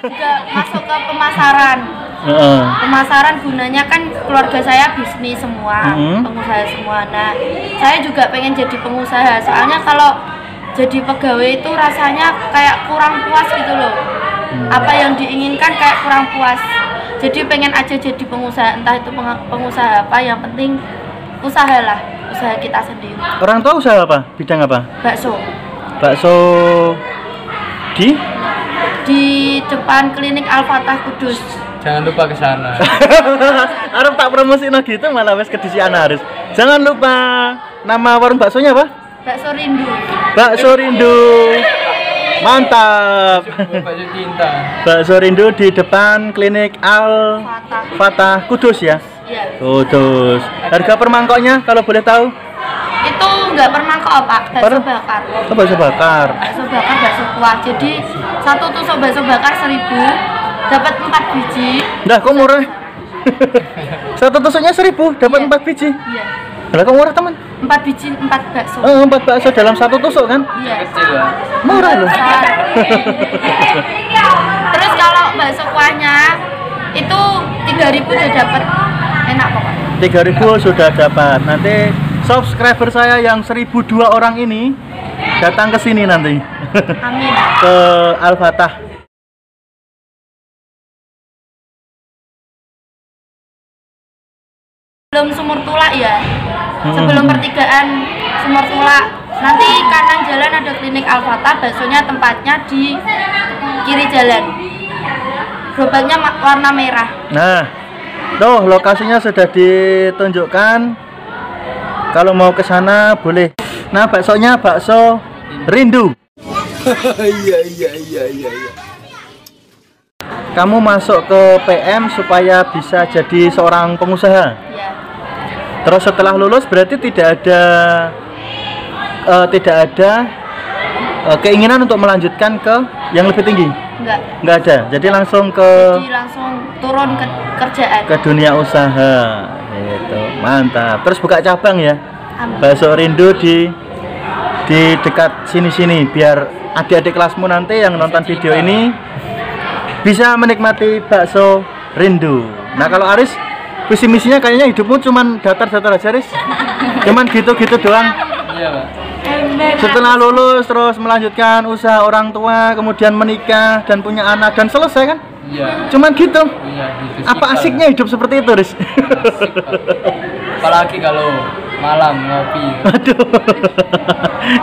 juga masuk ke pemasaran. Heeh. pemasaran gunanya kan keluarga saya bisnis semua Mhm. pengusaha semua. Nah saya juga pengen jadi pengusaha. Soalnya kalau jadi pegawai itu rasanya kayak kurang puas gitu loh. Apa yang diinginkan kayak kurang puas. Jadi pengen aja jadi pengusaha entah itu peng- pengusaha apa yang penting usahalah usaha kita sendiri. Orang tua usaha apa? Bidang apa? Bakso. Bakso di di depan klinik Al-Fatah Kudus Jangan lupa ke sana. [LAUGHS] Arab tak promosi no gitu malah wes kedisian harus. Jangan lupa nama warung baksonya apa? bakso rindu Bakso Rindu. Mantap. Baju cinta. Bakso Rindu di depan klinik Al Fatah Fatah Kudus ya. Iya. Kudus. Harga per mangkoknya kalau boleh tahu? Itu nggak per mangkok, Pak. Bakso bakar. Oh, bakso bakar. Bakso bakar, bakso kuah. Jadi satu tusuk bakso bakar seribu, dapat empat biji. Dah, kok murah? [LAUGHS] Satu tusuknya seribu, dapat Iya. empat biji. Iya. Lah kok murah teman? Empat biji, empat bakso. Oh, empat bakso dalam satu tusuk kan? Iya. Murah loh. Terus kalau bakso kuahnya itu 3000 udah dapat enak pokoknya. 3000 sudah dapat. Nanti subscriber saya yang 1002 orang ini datang ke sini nanti. Amin. [LAUGHS] ke Al-Fatah. Sebelum sumur tulak ya. Hmm. Sebelum pertigaan sumur tulak. Nanti kanan jalan ada klinik Alfata, baksonya tempatnya di kiri jalan. Gerobaknya warna merah. Nah, tuh lokasinya sudah ditunjukkan. Kalau mau ke sana boleh. Nah, baksonya bakso rindu. [LAUGHS] Iya iya iya iya iya. Kamu masuk ke PM supaya bisa jadi seorang pengusaha. Ya. Terus setelah lulus berarti tidak ada eh, tidak ada eh, keinginan untuk melanjutkan ke yang lebih tinggi. Enggak. Nggak ada. Jadi langsung ke Jadi langsung turun ke kerjaan. ke dunia usaha gitu mantap terus buka cabang ya Amin. bakso rindu di di dekat sini-sini biar adik-adik kelasmu nanti yang nonton video ini bisa menikmati bakso rindu nah kalau Aris visi misinya kayaknya hidupmu cuman datar-datar aja Aris [LAUGHS] cuman gitu-gitu doang Iya, Pak. Setelah lulus terus melanjutkan usaha orang tua kemudian menikah dan punya anak dan selesai kan Iya. cuman gitu Iya, gitu sih, apa Pak. asiknya hidup seperti itu Riz? Apalagi kalau malam ngopi. Aduh.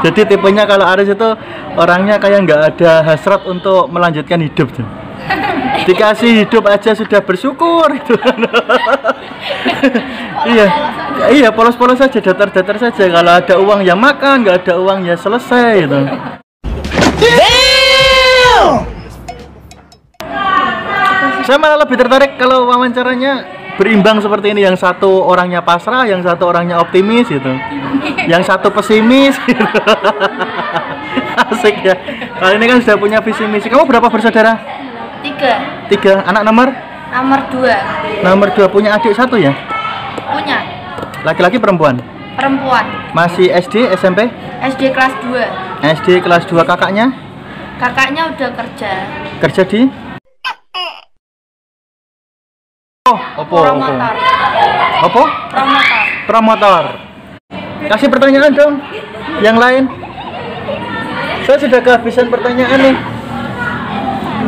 Jadi tipenya kalau Aris itu orangnya kayak nggak ada hasrat untuk melanjutkan hidup tuh. Dikasih hidup aja sudah bersyukur [LAUGHS] itu. iya, iya polos-polos saja, datar-datar saja. Kalau ada uang ya makan, nggak ada uang ya selesai itu. Saya malah lebih tertarik kalau wawancaranya berimbang seperti ini yang satu orangnya pasrah, yang satu orangnya optimis gitu. Yang satu pesimis [LAUGHS] gitu. Asik ya. Kali ini kan sudah punya visi misi. Kamu berapa bersaudara? Tiga. Tiga. Anak nomor? Nomor dua. Nomor dua punya adik satu ya? Punya. Laki-laki perempuan? Perempuan. Masih SD, SMP? SD kelas 2. SD kelas 2 kakaknya? Kakaknya udah kerja. Kerja di? Oh, opo, opo. Promotor. Opo? Promotor. promotor. Kasih pertanyaan dong. Yang lain. Saya sudah kehabisan pertanyaan nih.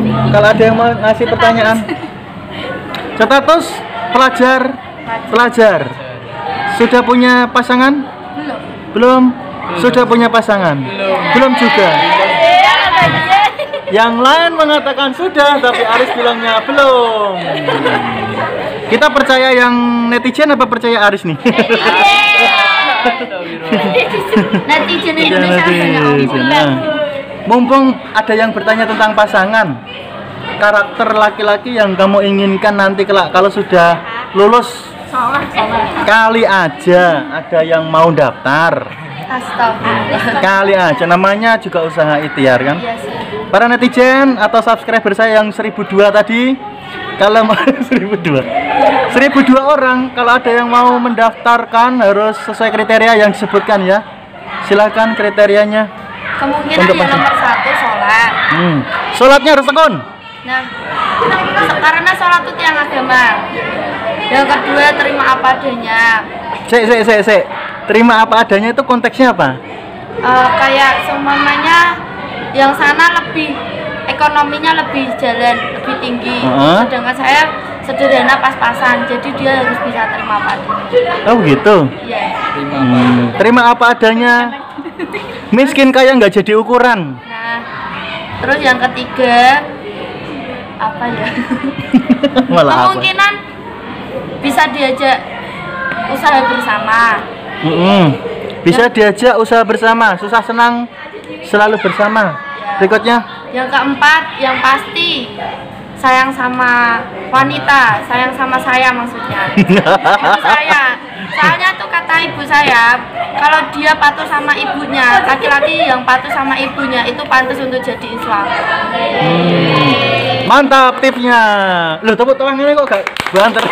Kalau ada yang mau ngasih pertanyaan. Status pelajar pelajar. Sudah punya pasangan? Belum. Belum. Sudah punya pasangan? Belum juga. Yang lain mengatakan sudah, tapi Aris bilangnya belum. Kita percaya yang netizen apa percaya Aris nih? Netizen Ya, Indonesia netizen. Mumpung ada yang bertanya tentang pasangan, karakter laki-laki yang kamu inginkan nanti kelak kalau sudah lulus kali aja ada yang mau daftar. Kali aja namanya juga usaha ikhtiar kan? Iya para netizen atau subscriber saya yang 1002 tadi kalau mau [LAUGHS] 1002 1002 orang kalau ada yang mau mendaftarkan harus sesuai kriteria yang disebutkan ya. Silakan kriterianya Kemungkinan Untuk ya pasangan. nomor satu sholat. hmm. sholatnya harus tekun Nah, karena sholat itu tiang agama. Yang kedua terima apa adanya. Sek, sek, sek, sek. Terima apa adanya itu konteksnya apa? Eh, kayak semuanya yang sana lebih ekonominya lebih jalan lebih tinggi. Heeh. Sedangkan saya sederhana pas-pasan. Jadi dia harus bisa terima apa adanya. Oh gitu. Iya. Terima Hmm, terima apa adanya. [LAUGHS] Miskin kaya nggak jadi ukuran. Nah, terus yang ketiga apa ya? [LAUGHS] Malah apa? Kemungkinan bisa diajak usaha bersama. Mm-mm. Bisa diajak usaha bersama, susah senang selalu bersama. Berikutnya, Yang keempat, yang pasti sayang sama wanita, sayang sama saya maksudnya. [LAUGHS] Saya. Soalnya tuh kata ibu saya, kalau dia patuh sama ibunya, laki-laki yang patuh sama ibunya itu pantas untuk jadi Islam. Mantap tipsnya. Loh, tepuk tangan ini kok gak banter.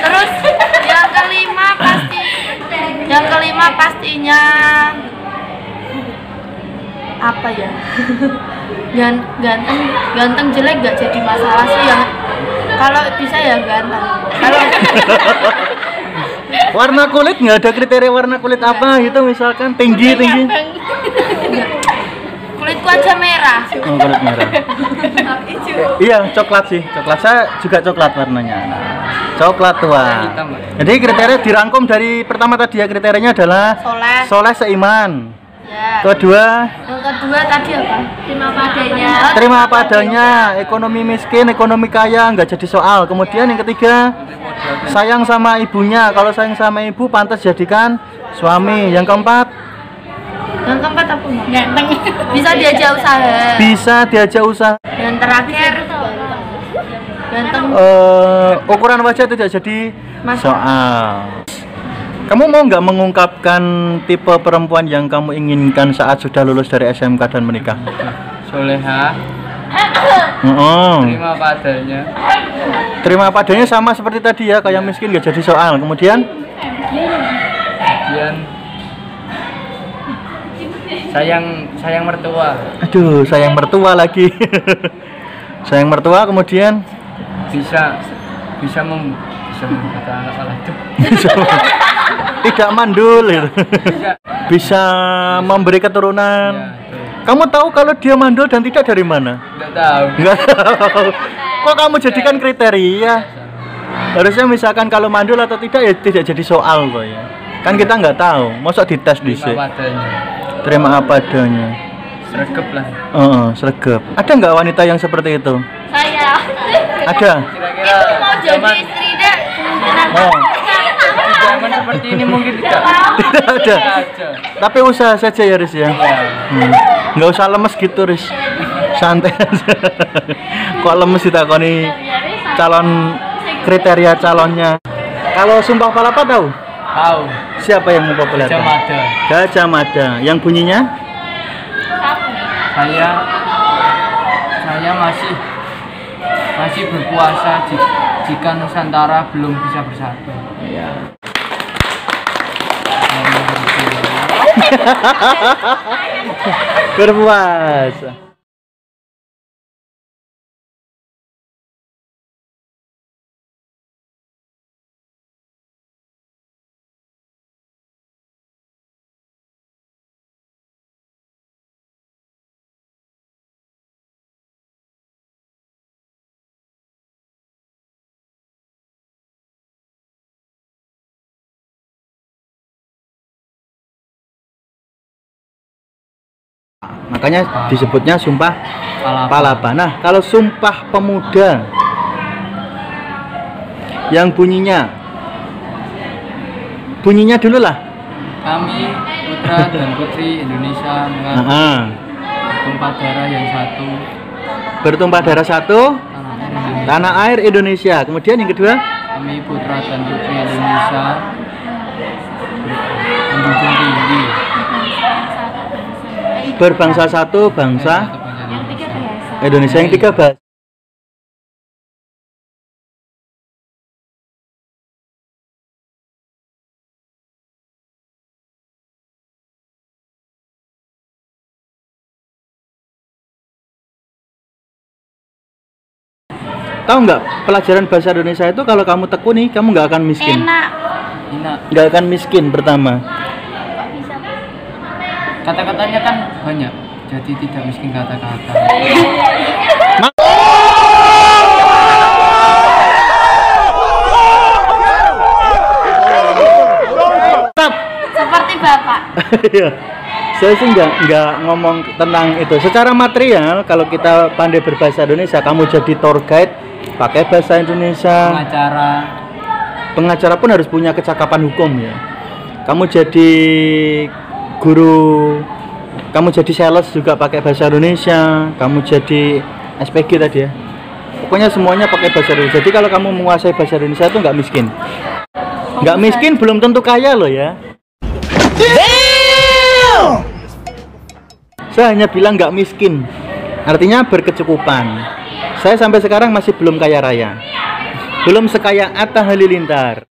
Terus yang kelima pasti yang kelima pastinya apa ya? [LAUGHS] Gan- ganteng ganteng jelek gak jadi masalah sih yang kalau bisa ya ganteng. Kalau [LAUGHS] [LAUGHS] warna kulit nggak ada kriteria warna kulit apa gitu misalkan tinggi tinggi. kulitku aja merah. Oh, kulit merah. Iya, coklat sih. Coklat saya juga coklat warnanya. Coklat tua. Jadi kriteria dirangkum dari pertama tadi ya kriterianya adalah Soleh. soleh seiman. Ya. Kedua, Yang kedua tadi apa? Terima padanya. terima apa adanya, ekonomi miskin, ekonomi kaya nggak jadi soal. Kemudian yang ketiga, sayang sama ibunya. Kalau sayang sama ibu pantas jadikan suami. Yang keempat, Yang keempat apa? Ganteng. Bisa diajak usaha. bisa diajak usaha. Dan terakhir ganteng. eh ukuran wajah tidak jadi Masalah. soal. Kamu mau nggak mengungkapkan tipe perempuan yang kamu inginkan saat sudah lulus dari SMK dan menikah? Soleha, Oh. terima padanya. Terima apa adanya sama seperti tadi ya, kayak miskin nggak jadi soal. Kemudian Kemudian sayang sayang mertua, Aduh, sayang mertua lagi. [LAUGHS] sayang mertua kemudian bisa bisa mem bisa membuat anak malah tuh. [LAUGHS] tidak mandul gitu. Bisa. Memberi keturunan. Ya, tuh. Kamu tahu kalau dia mandul dan tidak dari mana? Nggak tahu. Enggak tahu. Kok kamu jadikan kriteria? Harusnya misalkan kalau mandul atau tidak ya tidak jadi soal kok ya. Kan kita nggak tahu. Masa dites di padanya. Terima apa adanya. Sergap lah. Heeh, sregep. Ada nggak wanita yang seperti itu? Saya. Ada. Kira-kira Itu mau jadi istri deh. Oh. Zaman seperti ini mungkin tidak. Tidak ada. Tidak ada. Tapi usaha saja ya Riz ya. Ya. Hmm. Nggak usah lemes gitu Riz. Santai aja. Kok lemes ditakoni calon kriteria calonnya. Kalau Sumpah Palapa tahu? Tahu. Siapa yang mempopulerkan? Jam ada. Gajah Mada. Yang bunyinya? Saya saya masih masih berpuasa ji- jika Nusantara belum bisa bersatu. Iya. [LAUGHS] Berpuasa. Makanya disebutnya Sumpah Palapa. Palapa. Nah, kalau Sumpah Pemuda yang bunyinya bunyinya dulu lah. Kami putra dan putri Indonesia Nah, tumpah darah yang satu bertumpah darah satu tanah air Indonesia. tanah air Indonesia. Kemudian yang kedua, Kami putra dan putri Indonesia menjunjung berbangsa satu bangsa Yang tiga Indonesia yang tiga bahasa. Tahu nggak pelajaran bahasa Indonesia itu kalau kamu tekuni kamu nggak akan miskin, Enak. Nggak akan miskin pertama. Kata-katanya kan banyak, jadi tidak miskin kata-kata. Seperti Bapak. [LAUGHS] Iya. Saya sih nggak nggak ngomong tentang itu. Secara material, kalau kita pandai berbahasa Indonesia, kamu jadi tour guide pakai bahasa Indonesia. Pengacara Pengacara pun harus punya kecakapan hukum ya. Kamu jadi guru kamu jadi sales juga pakai bahasa Indonesia, kamu jadi SPG tadi ya. Pokoknya semuanya pakai bahasa Indonesia. Jadi kalau kamu menguasai bahasa Indonesia itu nggak miskin. Nggak miskin belum tentu kaya loh ya. Saya hanya bilang nggak miskin. Artinya berkecukupan. Saya sampai sekarang masih belum kaya raya. Belum sekaya Atta Halilintar.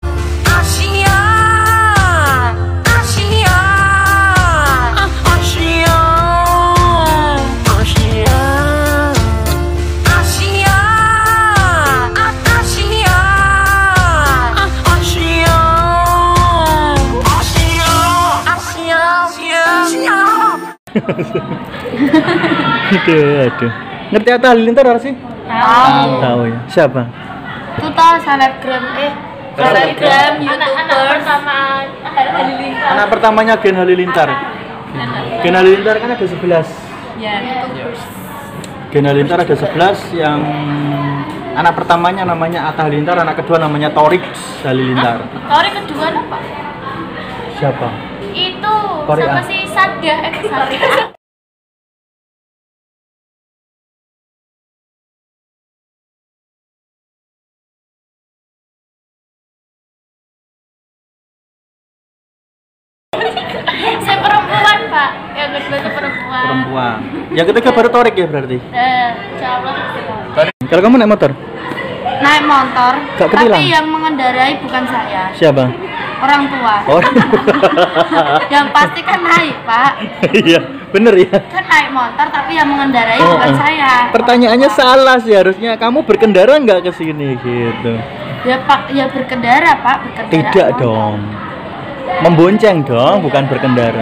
[LAUGHS] Aduh, aduh. Ngerti Atta Halilintar harus sih? Tahu. Tahu ya. Siapa? Itu tau selebgram eh selebgram youtuber sama Anak pertamanya Gen Halilintar. Gen Halilintar kan ada 11. Ya. Gen Halilintar ada 11 yang anak pertamanya namanya Atta Halilintar, anak kedua namanya Torik Halilintar. Tori kedua apa? Siapa? Itu Korea. sama si Sadah eh. [LAUGHS] Saya perempuan pak, yang kedua itu perempuan. Perempuan. Yang ketiga baru Torik ya berarti. Eh, insya Allah kita. Kalau kamu naik motor? naik motor Gak ketilang? tapi yang mengendarai bukan saya Siapa? Orang tua Oh. [LAUGHS] yang pasti kan naik pak Iya, bener ya. kan naik motor tapi yang mengendarai Oh, bukan oh. saya Pertanyaannya Orang tua. salah sih harusnya. Kamu berkendara nggak ke sini gitu? ya pak ya berkendara pak berkendara Tidak motor. dong. Membonceng dong, bukan berkendara. [LAUGHS]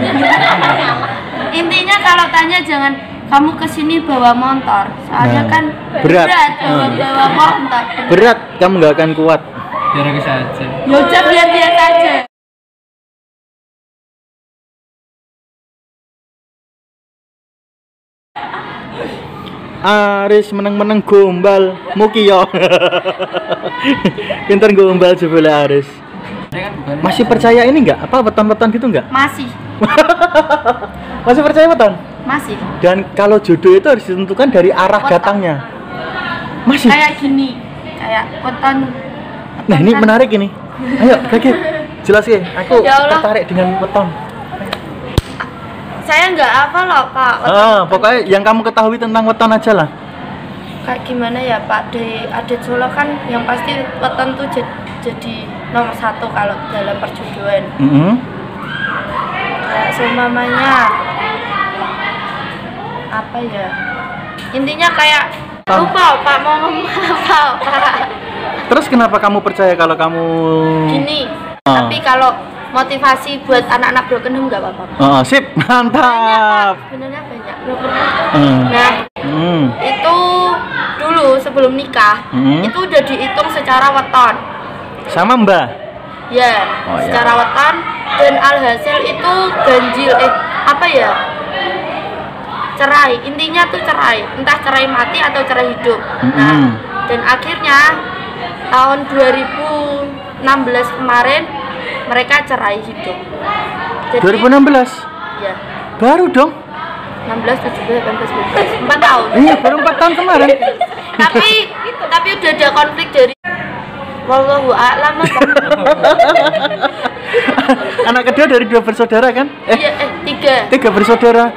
intinya kalau tanya jangan kamu ke sini bawa motor soalnya Nah, kan berat. bawa, Hmm. bawa motor Berat, kamu nggak akan kuat. Biar aku saja yaudah biar dia saja Aris meneng-meneng gombal Mukio Pinter gombal sebelah Aris kan Masih percaya ini nggak? Apa weton-weton gitu nggak? masih [LAUGHS] Masih percaya weton? masih Dan kalau jodoh itu harus ditentukan dari arah Weton. datangnya Masih? kayak gini kayak weton Nah ini menarik ini. Ayo Gagi Jelas ya Aku Ya Allah. tertarik dengan weton. Saya nggak apa loh pak. Weton. ah, Pokoknya yang kamu ketahui tentang weton aja lah. Kayak gimana ya Pak? Di adat Solo kan yang pasti weton tuh jadi, nomor satu kalau dalam perjodohan Mm-mm. kayak seumpamanya apa ya? Intinya kayak lupa Pak mau ngomong apa Pak Terus kenapa kamu percaya kalau kamu gini Ah. tapi kalau motivasi buat anak-anak broken home nggak apa-apa Oh, sip, [LAUGHS] mantap. sebenarnya banyak Hmm. nah Hmm. itu dulu sebelum nikah Hmm. itu udah dihitung secara weton Sama Mbah. Ya, Oh, ya. secara weton dan alhasil itu ganjil eh apa ya? Cerai, intinya tuh cerai, entah cerai mati atau cerai hidup. Nah, Mm-mm. dan akhirnya tahun 2016 kemarin mereka cerai hidup. Jadi, 2016. Ya, Baru dong. 16, 17, 18, 19, 4 tahun. [LAUGHS] Iya, baru 4 tahun kemarin. [LAUGHS] tapi tapi udah ada konflik dari Wallahu a'lam? [LAUGHS] Anak kedua dari dua bersaudara kan? Eh, Iya, eh tiga. tiga bersaudara.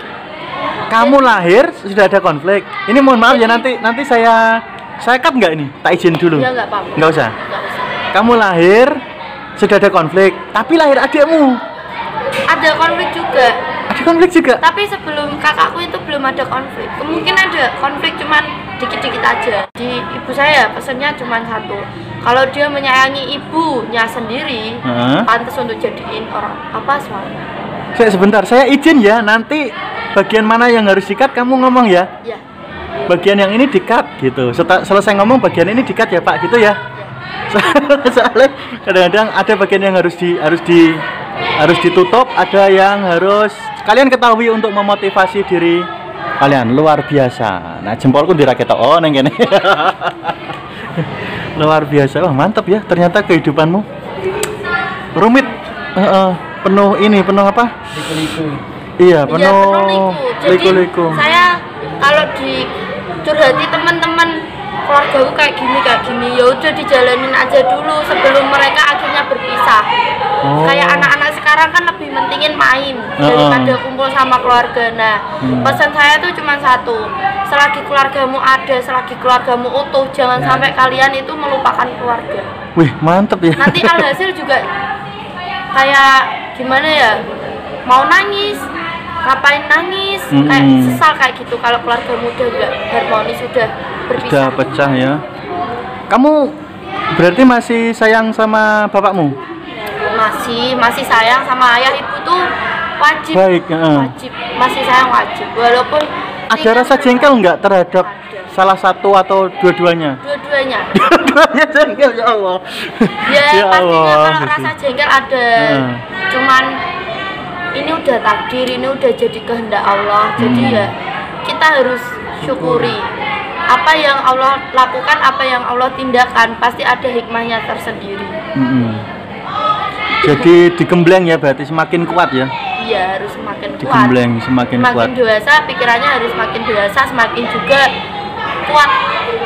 Kamu lahir sudah ada konflik. Ini mohon maaf ya nanti nanti saya saya cut nggak ini? Tak izin dulu. Ya nggak apa-apa. Nggak usah. Nggak usah. Kamu lahir sudah ada konflik, tapi lahir adikmu. Ada konflik juga. Ada konflik juga. Tapi sebelum kakakku itu belum ada konflik. Kemungkinan ada konflik cuman dikit-dikit aja. Di ibu saya pesannya cuma satu. Kalau dia menyayangi ibunya sendiri, Heeh. pantas untuk jadiin orang apa suami. Saya sebentar, saya izin ya. Nanti bagian mana yang harus dikat kamu ngomong ya. Ya. Bagian yang ini dikat gitu. Seta- selesai ngomong bagian ini dikat ya Pak gitu ya. [LAUGHS] Soalnya kadang-kadang ada bagian yang harus di harus di harus ditutup, ada yang harus kalian ketahui untuk memotivasi diri kalian luar biasa. Nah jempolku diraket oh neng kene. [LAUGHS] luar biasa, wah mantap ya. Ternyata kehidupanmu rumit, Eh, eh, penuh ini, penuh apa? liku-liku Iya, Iya, penuh liku. Jadi liku-liku. saya kalau di curhati teman-teman keluargaku kayak gini kayak gini ya udah dijalanin aja dulu sebelum mereka akhirnya berpisah. Oh. Kayak anak-anak sekarang kan lebih mentingin main Heeh. daripada kumpul sama keluarga. Nah, Hmm. pesan saya tuh cuma satu. Selagi keluargamu ada, selagi keluargamu utuh, jangan Nah. sampai kalian itu melupakan keluarga. Wih, mantep ya. Nanti [LAUGHS] alhasil juga kayak gimana ya? Mau nangis, ngapain nangis? Mm-mm. Kayak sesal kayak gitu kalau keluargamu udah nggak harmonis, sudah Udah berpisah. pecah ya. Kamu berarti masih sayang sama bapakmu? Masih, masih sayang sama ayah ibu tuh wajib. Baik, heeh. Wajib, masih sayang wajib. Walaupun Ada rasa jengkel nggak terhadap Ada. salah satu atau dua-duanya? Dua-duanya. [LAUGHS] Dua-duanya jengkel ya Allah. Ya, pastinya kalau Gusti. rasa jengkel ada. Heeh. Cuman ini udah takdir, ini udah jadi kehendak Allah. Jadi Hmm. ya kita harus syukuri. Apa yang Allah lakukan, apa yang Allah tindakan, pasti ada hikmahnya tersendiri. Mm-mm. Jadi digembleng ya berarti semakin kuat ya. Iya, harus semakin kuat. Digembleng semakin kuat. Semakin dewasa, pikirannya harus semakin dewasa, semakin juga kuat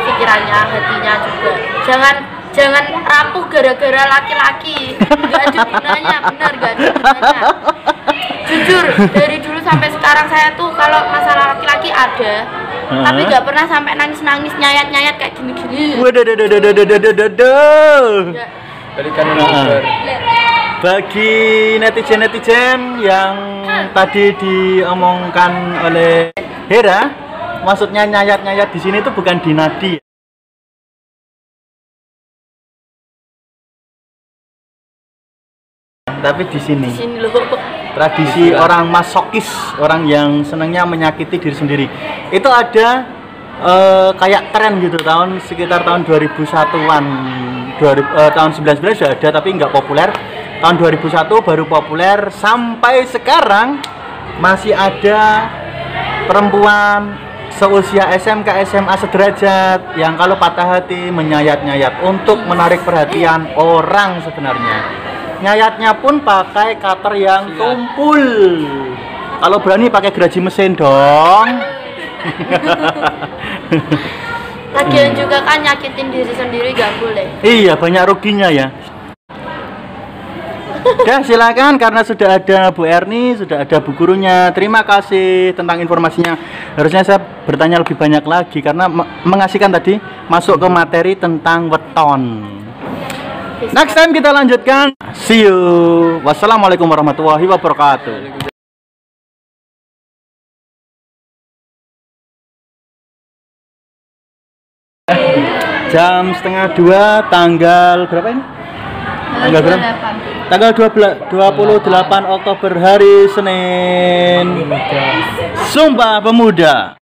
pikirannya, hatinya juga. Jangan jangan rapuh gara-gara laki-laki. Gak ada gunanya, benar gak ada gunanya. Jujur, dari dulu sampai sekarang saya tuh kalau masalah laki-laki ada, tapi nggak pernah sampai nangis-nangis nyayat-nyayat kayak gini-gini. Waduh, waduh, waduh, waduh, waduh, waduh, waduh. Nggak. Tadi kan Heeh. udah Bagi netizen-netizen yang tadi diomongkan oleh Hera, maksudnya nyayat-nyayat di sini itu bukan di nadi. Tapi di sini. Di sini loh. tradisi orang masokis orang yang senangnya menyakiti diri sendiri. Itu ada eh, kayak tren gitu tahun sekitar tahun 2001-an 2000, eh, tahun 19 sudah ada tapi nggak populer. Tahun 2001 baru populer. Sampai sekarang masih ada perempuan seusia SMK SMA sederajat yang kalau patah hati menyayat-nyayat untuk menarik perhatian orang sebenarnya nyayatnya pun pakai cutter yang Siap. tumpul kalau berani pakai geraji mesin dong Lagian juga kan nyakitin diri sendiri gak boleh. iya banyak ruginya ya Oke, silakan karena sudah ada Bu Erni, sudah ada Bu gurunya. Terima kasih tentang informasinya. Harusnya saya bertanya lebih banyak lagi karena me- mengasihkan tadi masuk ke materi tentang weton. Next time kita lanjutkan. See you. Wassalamualaikum warahmatullahi wabarakatuh. Jam setengah dua tanggal berapa ini? Tanggal berapa? Tanggal 12, 28 Oktober hari Senin. Sumpah Pemuda.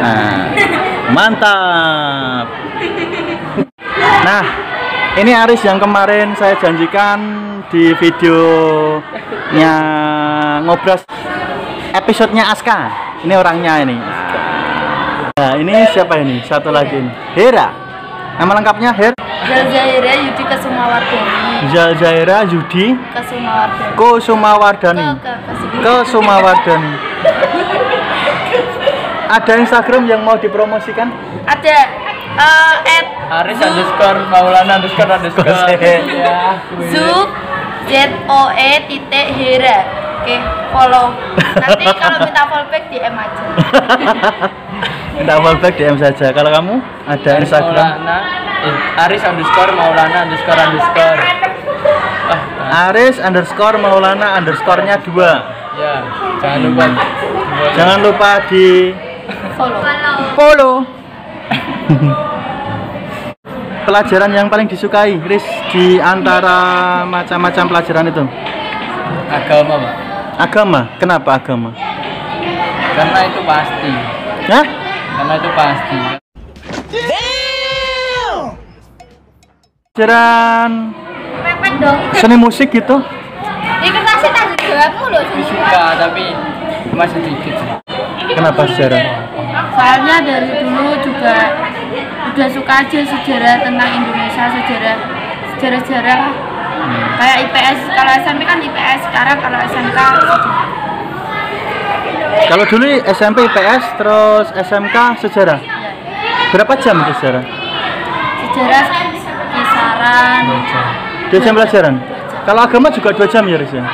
Nah, mantap. Nah, ini Aris yang kemarin saya janjikan di videonya ngobras episodenya Aska. Ini orangnya ini. Nah, ini siapa ini? Satu lagi ini. Hera. Nama lengkapnya Her Zalzaira Yudi Kesumawardani. Zal Zaira Yudi Kesumawardani. Kusumawardani. Ke ke Kesumawardani. [LAUGHS] Ada Instagram yang mau dipromosikan? Ada eh at Aris underscore Maulana underscore underscore [LAUGHS] ya Zub Z O E titik Hera. Oke, follow. Nanti kalau minta fallback DM aja. [LAUGHS] Minta fallback DM saja. Kalau kamu ada Instagram? Maulana eh, Aris underscore Maulana underscore underscore ah, Aris underscore Maulana underscore-nya dua. ya jangan lupa Jangan lupa di Follow. follow. [LAUGHS] pelajaran yang paling disukai, Riz, di antara macam-macam pelajaran itu? agama pak Agama. Kenapa agama? karena itu pasti Hah? karena itu pasti Pelajaran seni musik gitu? Ini kertasnya tanggung jawabmu loh. suka tapi masih sedikit Kenapa sejarah? Soalnya dari dulu juga udah suka aja sejarah tentang Indonesia, sejarah sejarah-sejarah lah. Kayak IPS, kalau SMP kan IPS, sekarang kalau SMK sejarah. Kalau dulu SMP IPS terus SMK sejarah. Berapa jam sejarah? Sejarah kisaran Dua jam pelajaran. Kalau agama juga dua jam ya Riz ya?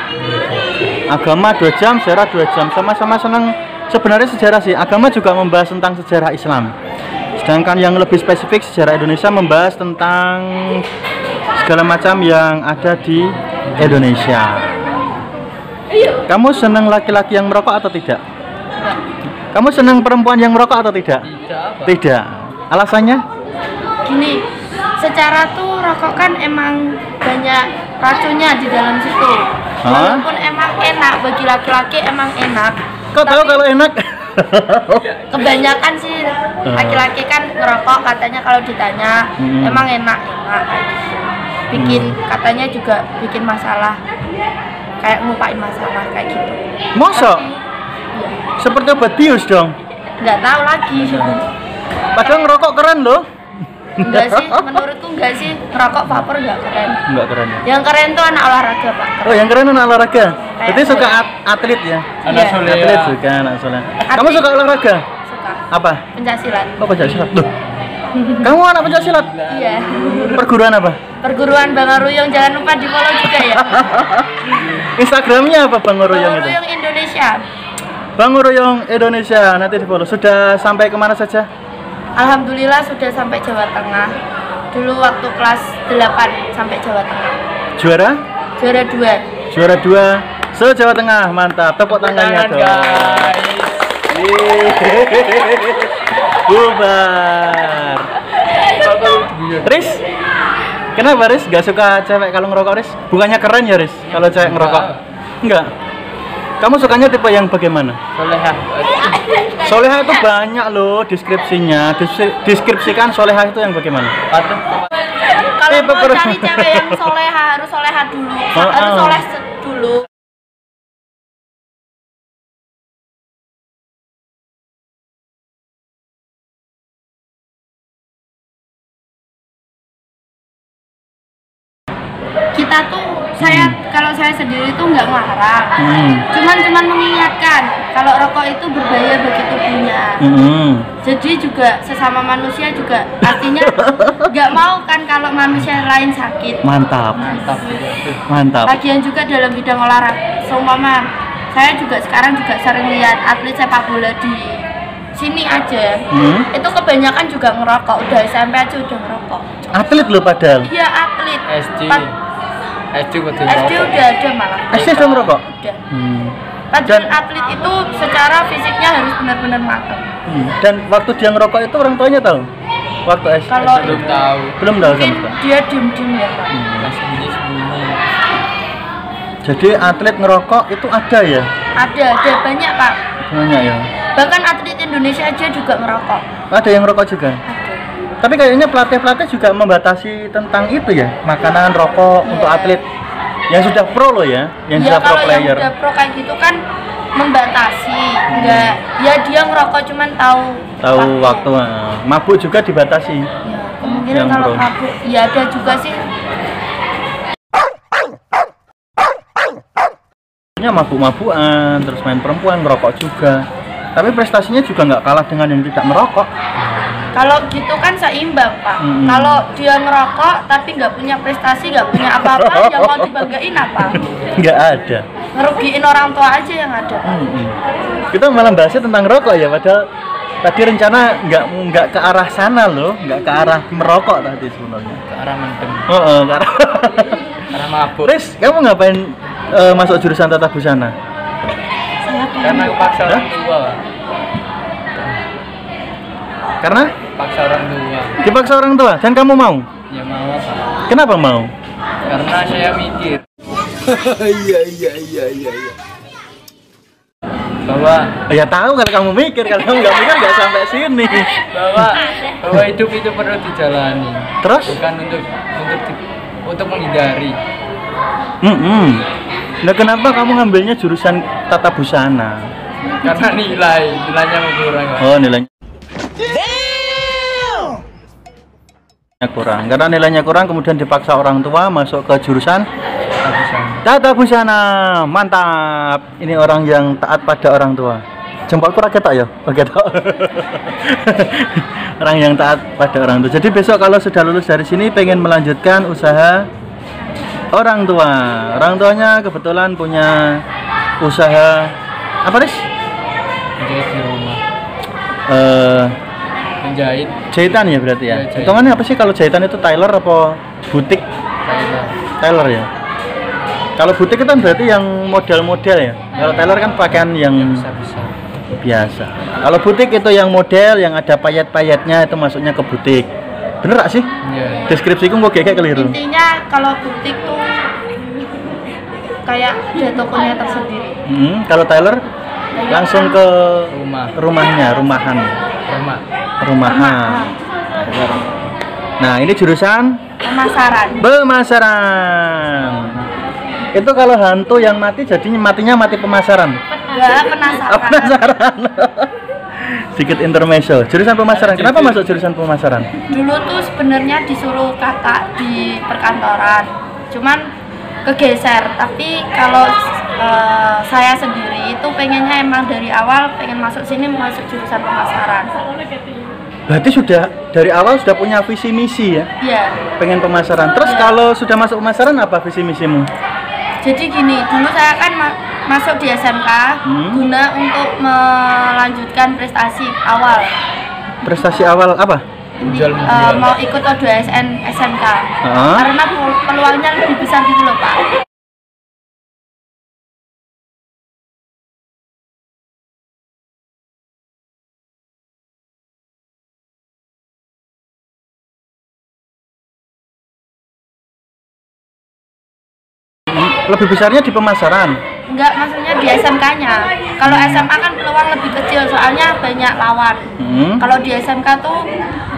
Agama dua jam, sejarah dua jam. Sama-sama senang. Sebenarnya sejarah sih. Agama juga membahas tentang sejarah Islam. Sedangkan yang lebih spesifik sejarah Indonesia membahas tentang segala macam yang ada di Indonesia. Kamu senang laki-laki yang merokok atau tidak? Kamu senang perempuan yang merokok atau tidak? Tidak apa? Tidak. Alasannya? gini secara tuh rokok kan emang banyak racunnya di dalam situ Hah? walaupun emang enak bagi laki-laki emang enak Kau tahu kalau enak? Kebanyakan sih laki-laki kan ngerokok katanya kalau ditanya Hmm. emang enak enak kayak gitu. bikin katanya juga bikin masalah kayak ngupain masalah kayak gitu Masa? Tapi, ya, Seperti obat bius dong. nggak tahu lagi Padahal ngerokok keren loh. Enggak sih menurutku enggak sih ngerokok vapor enggak keren Enggak keren ya. yang keren tuh anak olahraga pak Oh, yang keren anak olahraga. Berarti suka at- atlet ya? Anak Iya. soleh. Atlet suka anak soleh. Kamu Atlet. suka olahraga? suka Apa? pencaksilat Oh, pencak silat. Loh. Kamu anak pencak silat? iya Perguruan apa? perguruan Bang Aruyong jangan lupa di follow juga ya [LAUGHS] Instagramnya apa Bang Bang Uroyong itu? Aruyong Indonesia Bang Uroyong Indonesia nanti di follow. Sudah sampai ke mana saja? Alhamdulillah sudah sampai Jawa Tengah dulu waktu kelas 8 sampai Jawa Tengah Juara? juara 2 Juara dua se Jawa Tengah. Mantap. Tepuk tangannya Tangan dong. guys. Bubar. Riz, kenapa Riz? Gak suka cewek kalau ngerokok Riz? Bukannya keren ya Riz? Kalau cewek ngerokok? Enggak. Kamu sukanya tipe yang bagaimana? Soleha. Soleha itu banyak loh deskripsinya. Deskripsikan soleha itu yang bagaimana? Kalau mau cari cewek yang soleha harus soleha dulu Oh, harus oh. soleh dulu kita tuh saya kalau saya sendiri tuh nggak ngelarang Hmm. cuman cuman mengingatkan kalau rokok itu berbahaya bagi tubuhnya Hmm. jadi juga sesama manusia juga artinya [LAUGHS] nggak mau kan kalau manusia lain sakit Mantap. Mantap. Mantap. Lagian juga dalam bidang olahraga seumpama saya juga sekarang juga sering lihat atlet sepak bola di sini aja Hmm. itu kebanyakan juga ngerokok udah SMP aja udah ngerokok Atlet loh padahal. iya atlet SD. Pat- SD udah ada malah SD sudah ngerokok? udah Hmm. Padahal Dan- atlet itu secara fisiknya harus benar-benar matang Hmm. Dan waktu dia ngerokok itu orang tuanya tahu? Waktu SD? Kalau Belum tahu. Belum tahu sama sekali. dia diem-diem ya pak sembunyi. Jadi atlet ngerokok itu ada ya? ada ada banyak pak Banyak ya. bahkan atlet Indonesia aja juga ngerokok Ada yang ngerokok juga. ada Tapi kayaknya pelatih-pelatih juga membatasi tentang itu ya, makanan, rokok Iya. untuk atlet yang sudah pro loh ya, yang ya sudah pro kalau yang player. udah pro kayak gitu kan membatasi enggak ya dia ngerokok cuman tahu Tahu waktu eh, mabuk juga dibatasi. ya kemungkinan Yang kalau pro. mabuk ya ada juga sih mabuk-mabukan, terus main perempuan, ngerokok juga. Tapi prestasinya juga nggak kalah dengan yang tidak merokok. Kalau gitu kan seimbang pak Mm-mm. kalau dia ngerokok tapi nggak punya prestasi nggak punya apa-apa [LAUGHS] yang mau dibanggain apa Nggak ada. ngerugiin orang tua aja yang ada Mm-mm. Kita malah bahasnya tentang rokok ya, padahal tadi rencana nggak nggak ke arah sana loh, nggak ke arah merokok tadi sebenarnya. Ke arah mendem. Oh, oh, ke arah. [LAUGHS] Arah mabuk. Riz, kamu ngapain eh, masuk jurusan tata busana? Karena paksa orang tua. Pak. Karena Paksa orang tua. dipaksa orang tua dan kamu mau. Ya mau apa? Kenapa mau? Karena saya mikir. [LAUGHS] Iya iya iya iya. iya. bahwa Ya tahu kalau kamu mikir, kalau kamu nggak mikir nggak sampai sini. bahwa [LAUGHS] bahwa hidup itu perlu dijalani Terus? bukan untuk untuk di- untuk menghindari Hmm. Nah kenapa kamu ngambilnya jurusan tata busana? karena nilai nilainya kurang Pak. Oh nilainya. Nilainya kurang. Karena nilainya kurang kemudian dipaksa orang tua masuk ke jurusan tata busana. Mantap. Ini orang yang taat pada orang tua. Jempolku rakyat tak ya? Rakyat [LAUGHS] orang yang taat pada orang tua. Jadi besok kalau sudah lulus dari sini pengen melanjutkan usaha orang tua. Orang tuanya kebetulan punya usaha apa nih? Di rumah. Eh, Menjahit jahitan ya berarti ya. Iya, jahitan. Hitungannya apa sih kalau jahitan itu tailor apa butik? Tailor. Tailor ya. Kalau butik itu kan berarti yang model-model ya. Kalau tailor kan pakaian yang Bisa-bisa. biasa. Kalau butik itu yang model yang ada payet-payetnya itu masuknya ke butik. Bener gak sih? Iya. Deskripsiku kok kayak keliru. intinya kalau butik tuh kayak ada tokonya tersendiri Hmm, kalau tailor langsung ke Rumah. rumahnya, rumahan, Rumah. rumahan. Nah, ini jurusan pemasaran pemasaran. Itu kalau hantu yang mati jadinya matinya mati pemasaran. enggak penasaran Oh, penasaran. [LAUGHS] Sedikit intermezzo. Jurusan pemasaran. Kenapa masuk jurusan pemasaran? dulu tuh sebenarnya disuruh kakak di perkantoran cuman kegeser tapi kalau eh, saya sendiri itu pengennya emang dari awal pengen masuk sini masuk jurusan pemasaran Berarti sudah dari awal sudah punya visi misi ya, iya pengen pemasaran. Terus Iya. kalau sudah masuk pemasaran apa visi misimu? jadi gini dulu saya kan ma- masuk di SMK Hmm. guna untuk melanjutkan prestasi awal Prestasi awal apa? Menjual menjual. mau ikut O2SN SMK Heeh. karena pel- peluangnya lebih besar gitu loh pak Lebih besarnya di pemasaran. Enggak, maksudnya di SMK-nya. Kalau SMA kan peluang lebih kecil, soalnya banyak lawan. Hmm. Kalau di SMK tuh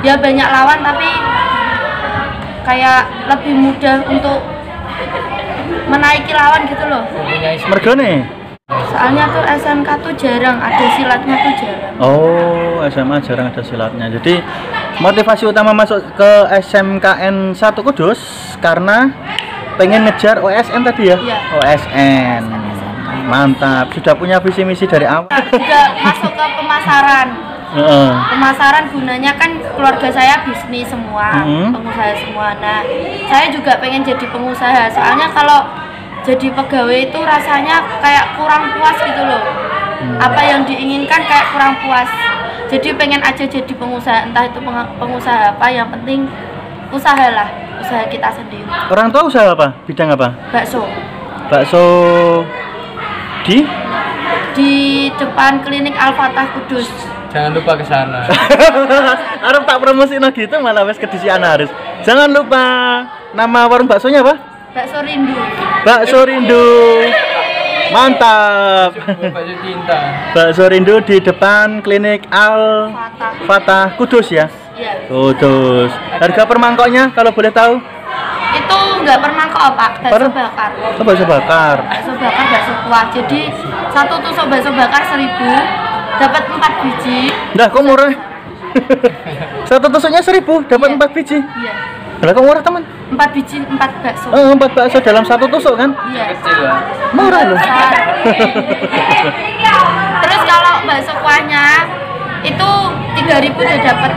dia banyak lawan tapi kayak lebih mudah untuk menaiki lawan gitu loh. Mergone. Soalnya tuh SMK tuh jarang ada silatnya tuh jarang. Oh, SMA jarang ada silatnya. Jadi motivasi utama masuk ke SMKN 1 Kudus karena pengen ngejar OSN tadi ya? Iya. OSN. Mantap. Sudah punya visi misi dari awal. Juga masuk ke pemasaran. Pemasaran gunanya kan keluarga saya bisnis semua, Mhm. pengusaha semua. Nah, saya juga pengen jadi pengusaha. Soalnya kalau jadi pegawai itu rasanya kayak kurang puas gitu loh. Apa yang diinginkan kayak kurang puas. Jadi pengen aja jadi pengusaha, entah itu peng- pengusaha apa, yang penting usahalah, usaha kita sendiri. Orang tua usaha apa? Bidang apa? Bakso Bakso di di depan klinik Al-Fatah Kudus. Jangan lupa ke sana. [LAUGHS] Arep tak promosiin gitu malah wes kedisian Haris. Jangan lupa nama warung baksonya apa? Bakso Rindu. Bakso Rindu. Mantap. Cinta. Bakso Rindu di depan klinik Al Fatah. Fatah Kudus ya. Iya. Kudus. Harga per mangkoknya kalau boleh tahu? Nggak pernah kok Pak, bakso Per- bakar. Oh, bakso bakar. Bakso bakar, bakso kuah. Jadi satu tusuk bakso bakar seribu, dapat empat biji. Dah, kok murah? [LAUGHS] Satu tusuknya seribu, dapat Iya. empat biji. Iya. Lah kok murah teman? Empat biji, empat bakso. Oh, empat bakso dalam satu tusuk kan? Iya. Kecil lah. Murah loh. [LAUGHS] [LAUGHS] Terus kalau bakso kuahnya itu 3000 udah dapat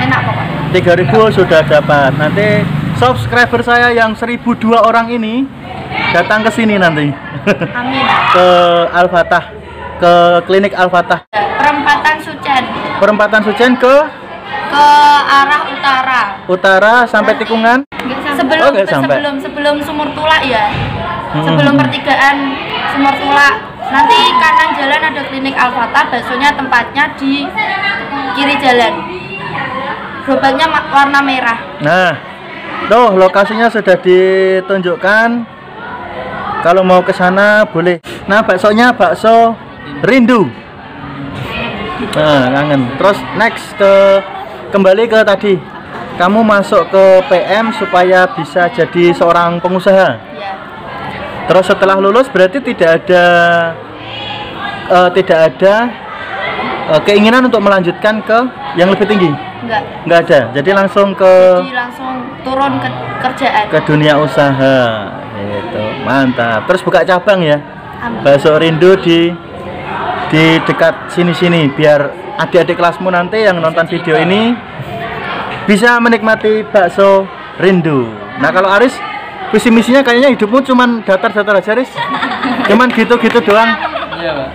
enak pokoknya. 3000 sudah dapat. Nanti subscriber saya yang 1002 orang ini datang ke sini nanti. Amin. [LAUGHS] ke Al-Fatah, ke klinik Al-Fatah. Perempatan Sucen Perempatan Sujen ke ke arah utara. utara sampai tikungan. Sebelum Oh, sampai. sebelum sebelum Sumur Tula ya. Hmm. Sebelum pertigaan Sumur Tula. Nanti kanan jalan ada klinik Al-Fatah, baksonya tempatnya di kiri jalan. Gerobaknya warna merah. Nah, tuh lokasinya sudah ditunjukkan. Kalau mau ke sana boleh. Nah, baksonya bakso rindu. Nah, kangen. Terus next ke kembali ke tadi. Kamu masuk ke PM supaya bisa jadi seorang pengusaha. Ya. Terus setelah lulus berarti tidak ada eh, tidak ada eh, keinginan untuk melanjutkan ke yang lebih tinggi. Enggak. Nggak ada. Jadi langsung ke Jadi langsung turun ke kerjaan. ke dunia usaha. Gitu. Mantap. Terus buka cabang ya. Amin. Bakso rindu di di dekat sini-sini biar adik-adik kelasmu nanti yang nonton video ini bisa menikmati bakso rindu. Nah kalau Aris visi misinya kayaknya hidupmu cuman datar-datar aja Aris. [LAUGHS] Cuman gitu-gitu doang. Iya, Pak.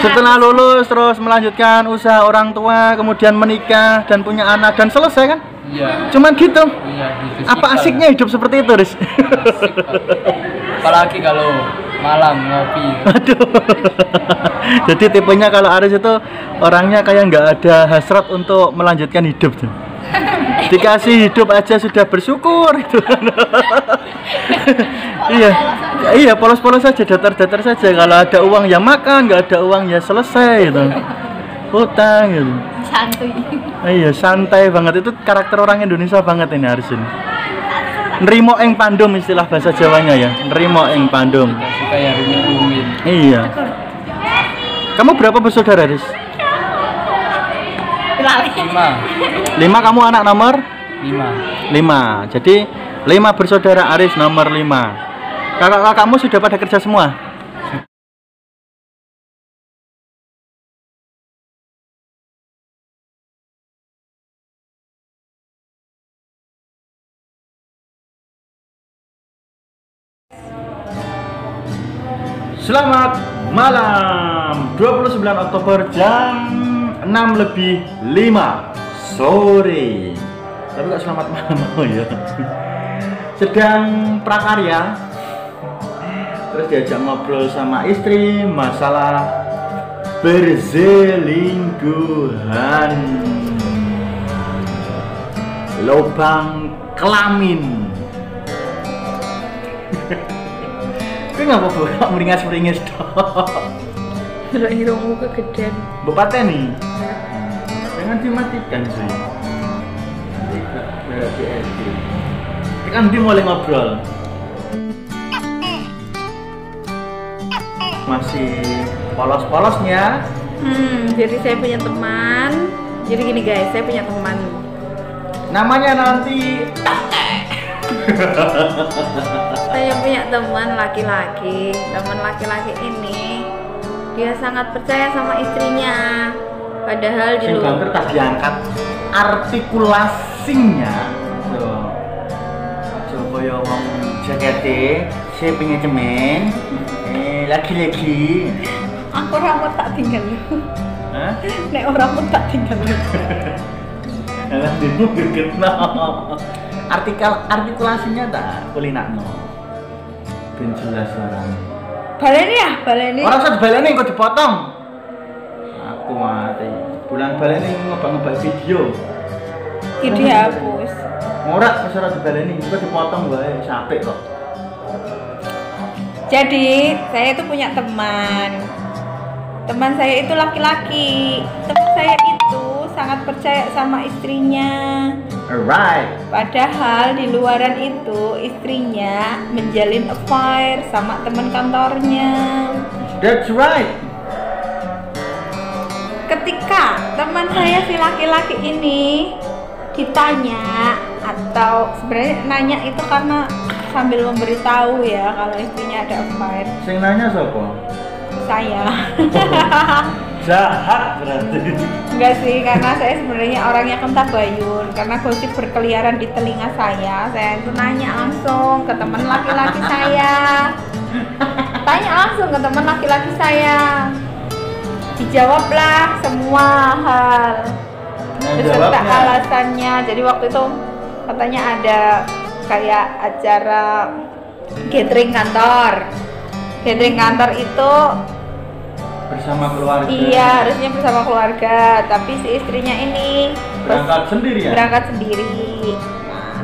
Setelah lulus terus melanjutkan usaha orang tua, kemudian menikah dan punya anak dan selesai kan? Iya. Cuman gitu. Iya, gitu Apa asiknya hidup seperti itu, Riz? [LAUGHS] Apalagi kalau malam ngopi. Aduh. [LAUGHS] Jadi tipenya kalau Aris itu orangnya kayak nggak ada hasrat untuk melanjutkan hidup tuh. Dikasih hidup aja sudah bersyukur itu. iya. Iya, polos-polos saja, datar-datar saja. Kalau ada uang ya makan, nggak ada uang ya selesai gitu. Hutang gitu. santuy Iya, santai banget itu karakter orang Indonesia banget ini Aris ini. Nerimo ing pandum istilah bahasa Jawanya ya. Nerimo ing pandum. Rumit-rumit. Iya. Kamu berapa bersaudara, Riz? Lima. Lima kamu anak nomor Lima. lima. Jadi lima bersaudara Aris nomor lima. Kakak-kakakmu sudah pada kerja semua? Selamat malam 29 Oktober jam 6 lebih 5 sore Tapi kok selamat malam? [LAUGHS] Oh ya Sedang prakarya Terus diajak ngobrol sama istri masalah berzelingkuhan Lobang kelamin. [LAUGHS] Tapi nggak apa-apa, kok meringas-meringis dong Delok hirungmu kegedean. Bupati nih. Jangan dimatikan sih. Kan dia mulai ngobrol. Masih polos-polosnya. Hmm, jadi saya punya teman. Jadi gini guys, saya punya teman. Namanya nanti Saya punya teman laki-laki. Teman laki-laki ini dia sangat percaya sama istrinya. Padahal di luar banter tak diangkat artikulasinya. So, coba ya wong jakete, saya punya temen, eh laki-laki. aku rambut tak tinggal. Hah? Nek orang pun tak tinggal. [LAUGHS] Alah demo gergetno. Artikel artikulasinya tak kulinakno. Ben jelas suaranya. Baleni ya, baleni. Ora usah dibaleni kok dipotong. Aku mati. Bulan baleni ngebang-ngebang video. Iki dihapus. Ora wis ora dibaleni, kok dipotong wae sampe kok. Jadi saya itu punya teman. Teman saya itu laki-laki. Teman saya itu sangat percaya sama istrinya. Alright. Padahal di luaran itu istrinya menjalin affair sama teman kantornya. That's right. Ketika teman saya si laki-laki ini ditanya atau sebenarnya nanya itu karena sambil memberitahu ya kalau istrinya ada affair Sing nanya sapa? saya [LAUGHS] Jahat berarti. enggak sih karena saya sebenarnya orangnya kentabayun karena gosip berkeliaran di telinga saya saya itu nanya langsung ke teman laki-laki saya. Tanya langsung ke teman laki-laki saya. Dijawablah semua hal. Nah, beserta alasannya. Jadi waktu itu katanya ada kayak acara gathering kantor. Gathering kantor itu bersama keluarga. iya harusnya bersama keluarga tapi si istrinya ini Berangkat sendiri ya? berangkat sendiri Nah,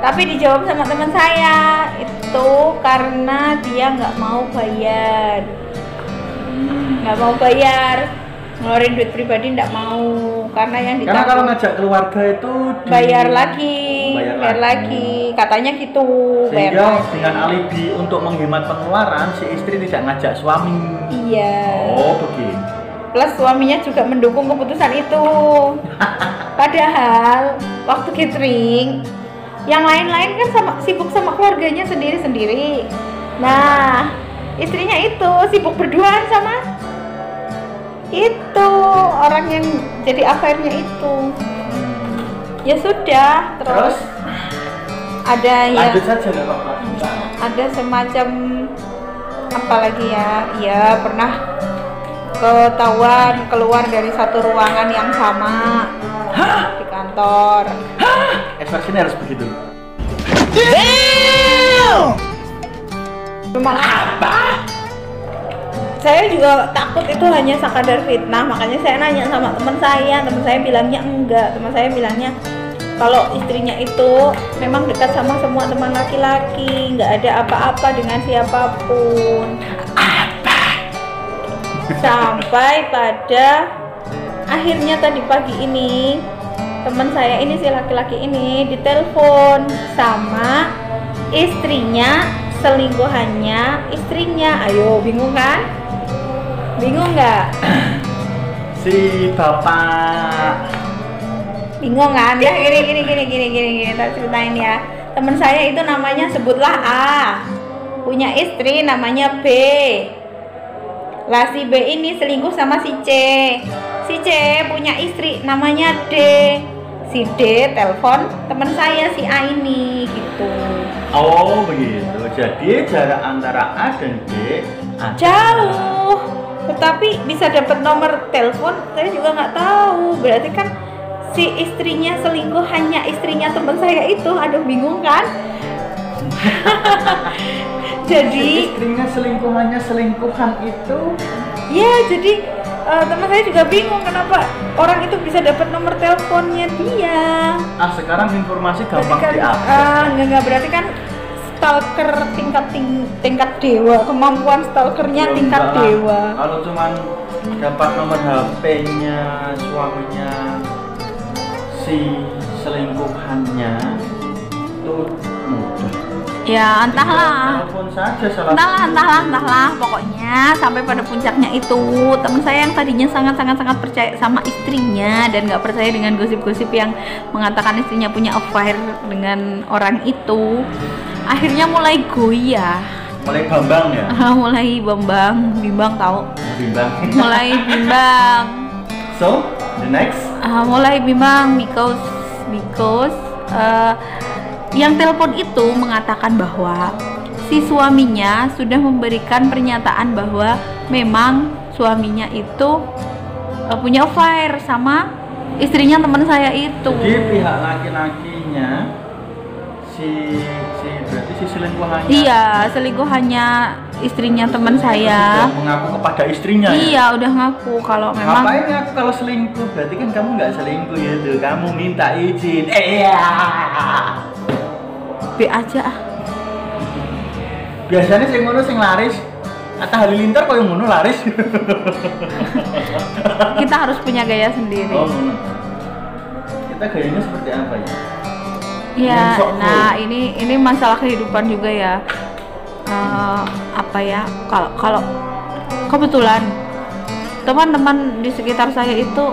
tapi dijawab sama teman saya itu karena dia nggak mau bayar Hmm. nggak mau bayar ngeluarin duit pribadi nggak mau karena yang Karena kalau ditanggung ngajak keluarga itu di- bayar lagi Bayar bayar, lagi. lagi. katanya gitu Sehingga dengan alibi untuk menghemat pengeluaran si istri tidak ngajak suami. iya Oh begitu. plus suaminya juga mendukung keputusan itu [LAUGHS] padahal waktu catering yang lain-lain kan sama sibuk sama keluarganya sendiri-sendiri nah istrinya itu sibuk berduaan sama itu orang yang jadi affairnya itu. Ya sudah terus, Terus? ada ya saja ada semacam apa lagi ya? Ya pernah ketahuan keluar dari satu ruangan yang sama di kantor. Ekspresinya harus begitu. memang apa saya juga takut itu hanya sekadar fitnah makanya saya nanya sama teman saya. Teman saya bilangnya enggak. Teman saya bilangnya kalau istrinya itu memang dekat sama semua teman laki-laki nggak ada apa-apa dengan siapa pun. Sampai pada akhirnya tadi pagi ini teman saya ini si laki-laki ini ditelepon sama istrinya selingkuhannya istrinya. Ayo bingung kan bingung nggak? Si bapak. Bingung kan? Ya gini gini gini gini gini gini tak ceritain ya. Teman saya itu namanya sebutlah A. Punya istri namanya B. Lah si B ini selingkuh sama si C. Si C punya istri namanya D. Si D telepon teman saya si A ini gitu. Oh begitu. Jadi jarak antara A dan ada. jauh tetapi bisa dapat nomor telepon saya juga nggak tahu. Berarti kan si istrinya selingkuh hanya istrinya teman saya itu. Aduh bingung kan? [LAUGHS] Jadi istrinya selingkuhannya selingkuhan itu? Ya jadi eh, teman saya juga bingung kenapa orang itu bisa dapat nomor teleponnya dia. Ah sekarang informasi gampang diakses. ah, nggak nggak berarti kan stalker tingkat ting- tingkat dewa kemampuan stalkernya Ya, tingkat enggak lah. dewa Kalau cuman dapat nomor HP-nya suaminya si selingkuhannya itu mudah. Ya entahlah. Entahlah entahlah entahlah. Pokoknya sampai pada puncaknya itu teman saya yang tadinya sangat sangat sangat percaya sama istrinya dan nggak percaya dengan gosip-gosip yang mengatakan istrinya punya affair dengan orang itu akhirnya mulai goyah. Mulai Bambang ya, [LAUGHS] mulai bimbang bimbang tahu [LAUGHS] bimbang. mulai bimbang. So, the next? Ah, mulai bimbang because because eh, yang telepon itu mengatakan bahwa si suaminya sudah memberikan pernyataan bahwa memang suaminya itu eh, punya affair sama istrinya teman saya itu. Jadi pihak laki-lakinya si si berarti si selingkuhannya Iya, selingkuhannya istrinya teman saya. sudah mengaku kepada istrinya. ya? Iya, udah ngaku kalau memang Ngapain aku kalau selingkuh? Berarti kan kamu nggak selingkuh ya tuh. Kamu minta izin. Eh ya. B aja ah. Biasanya sing ngono sing laris. Atta Halilintar kok yang ngono laris. [LAUGHS] Kita harus punya gaya sendiri. oh, ngono. Kita gayanya seperti apa ya? Iya, nah ini ini masalah kehidupan juga ya. Eh, apa ya? Kalau kalau kebetulan teman-teman di sekitar saya itu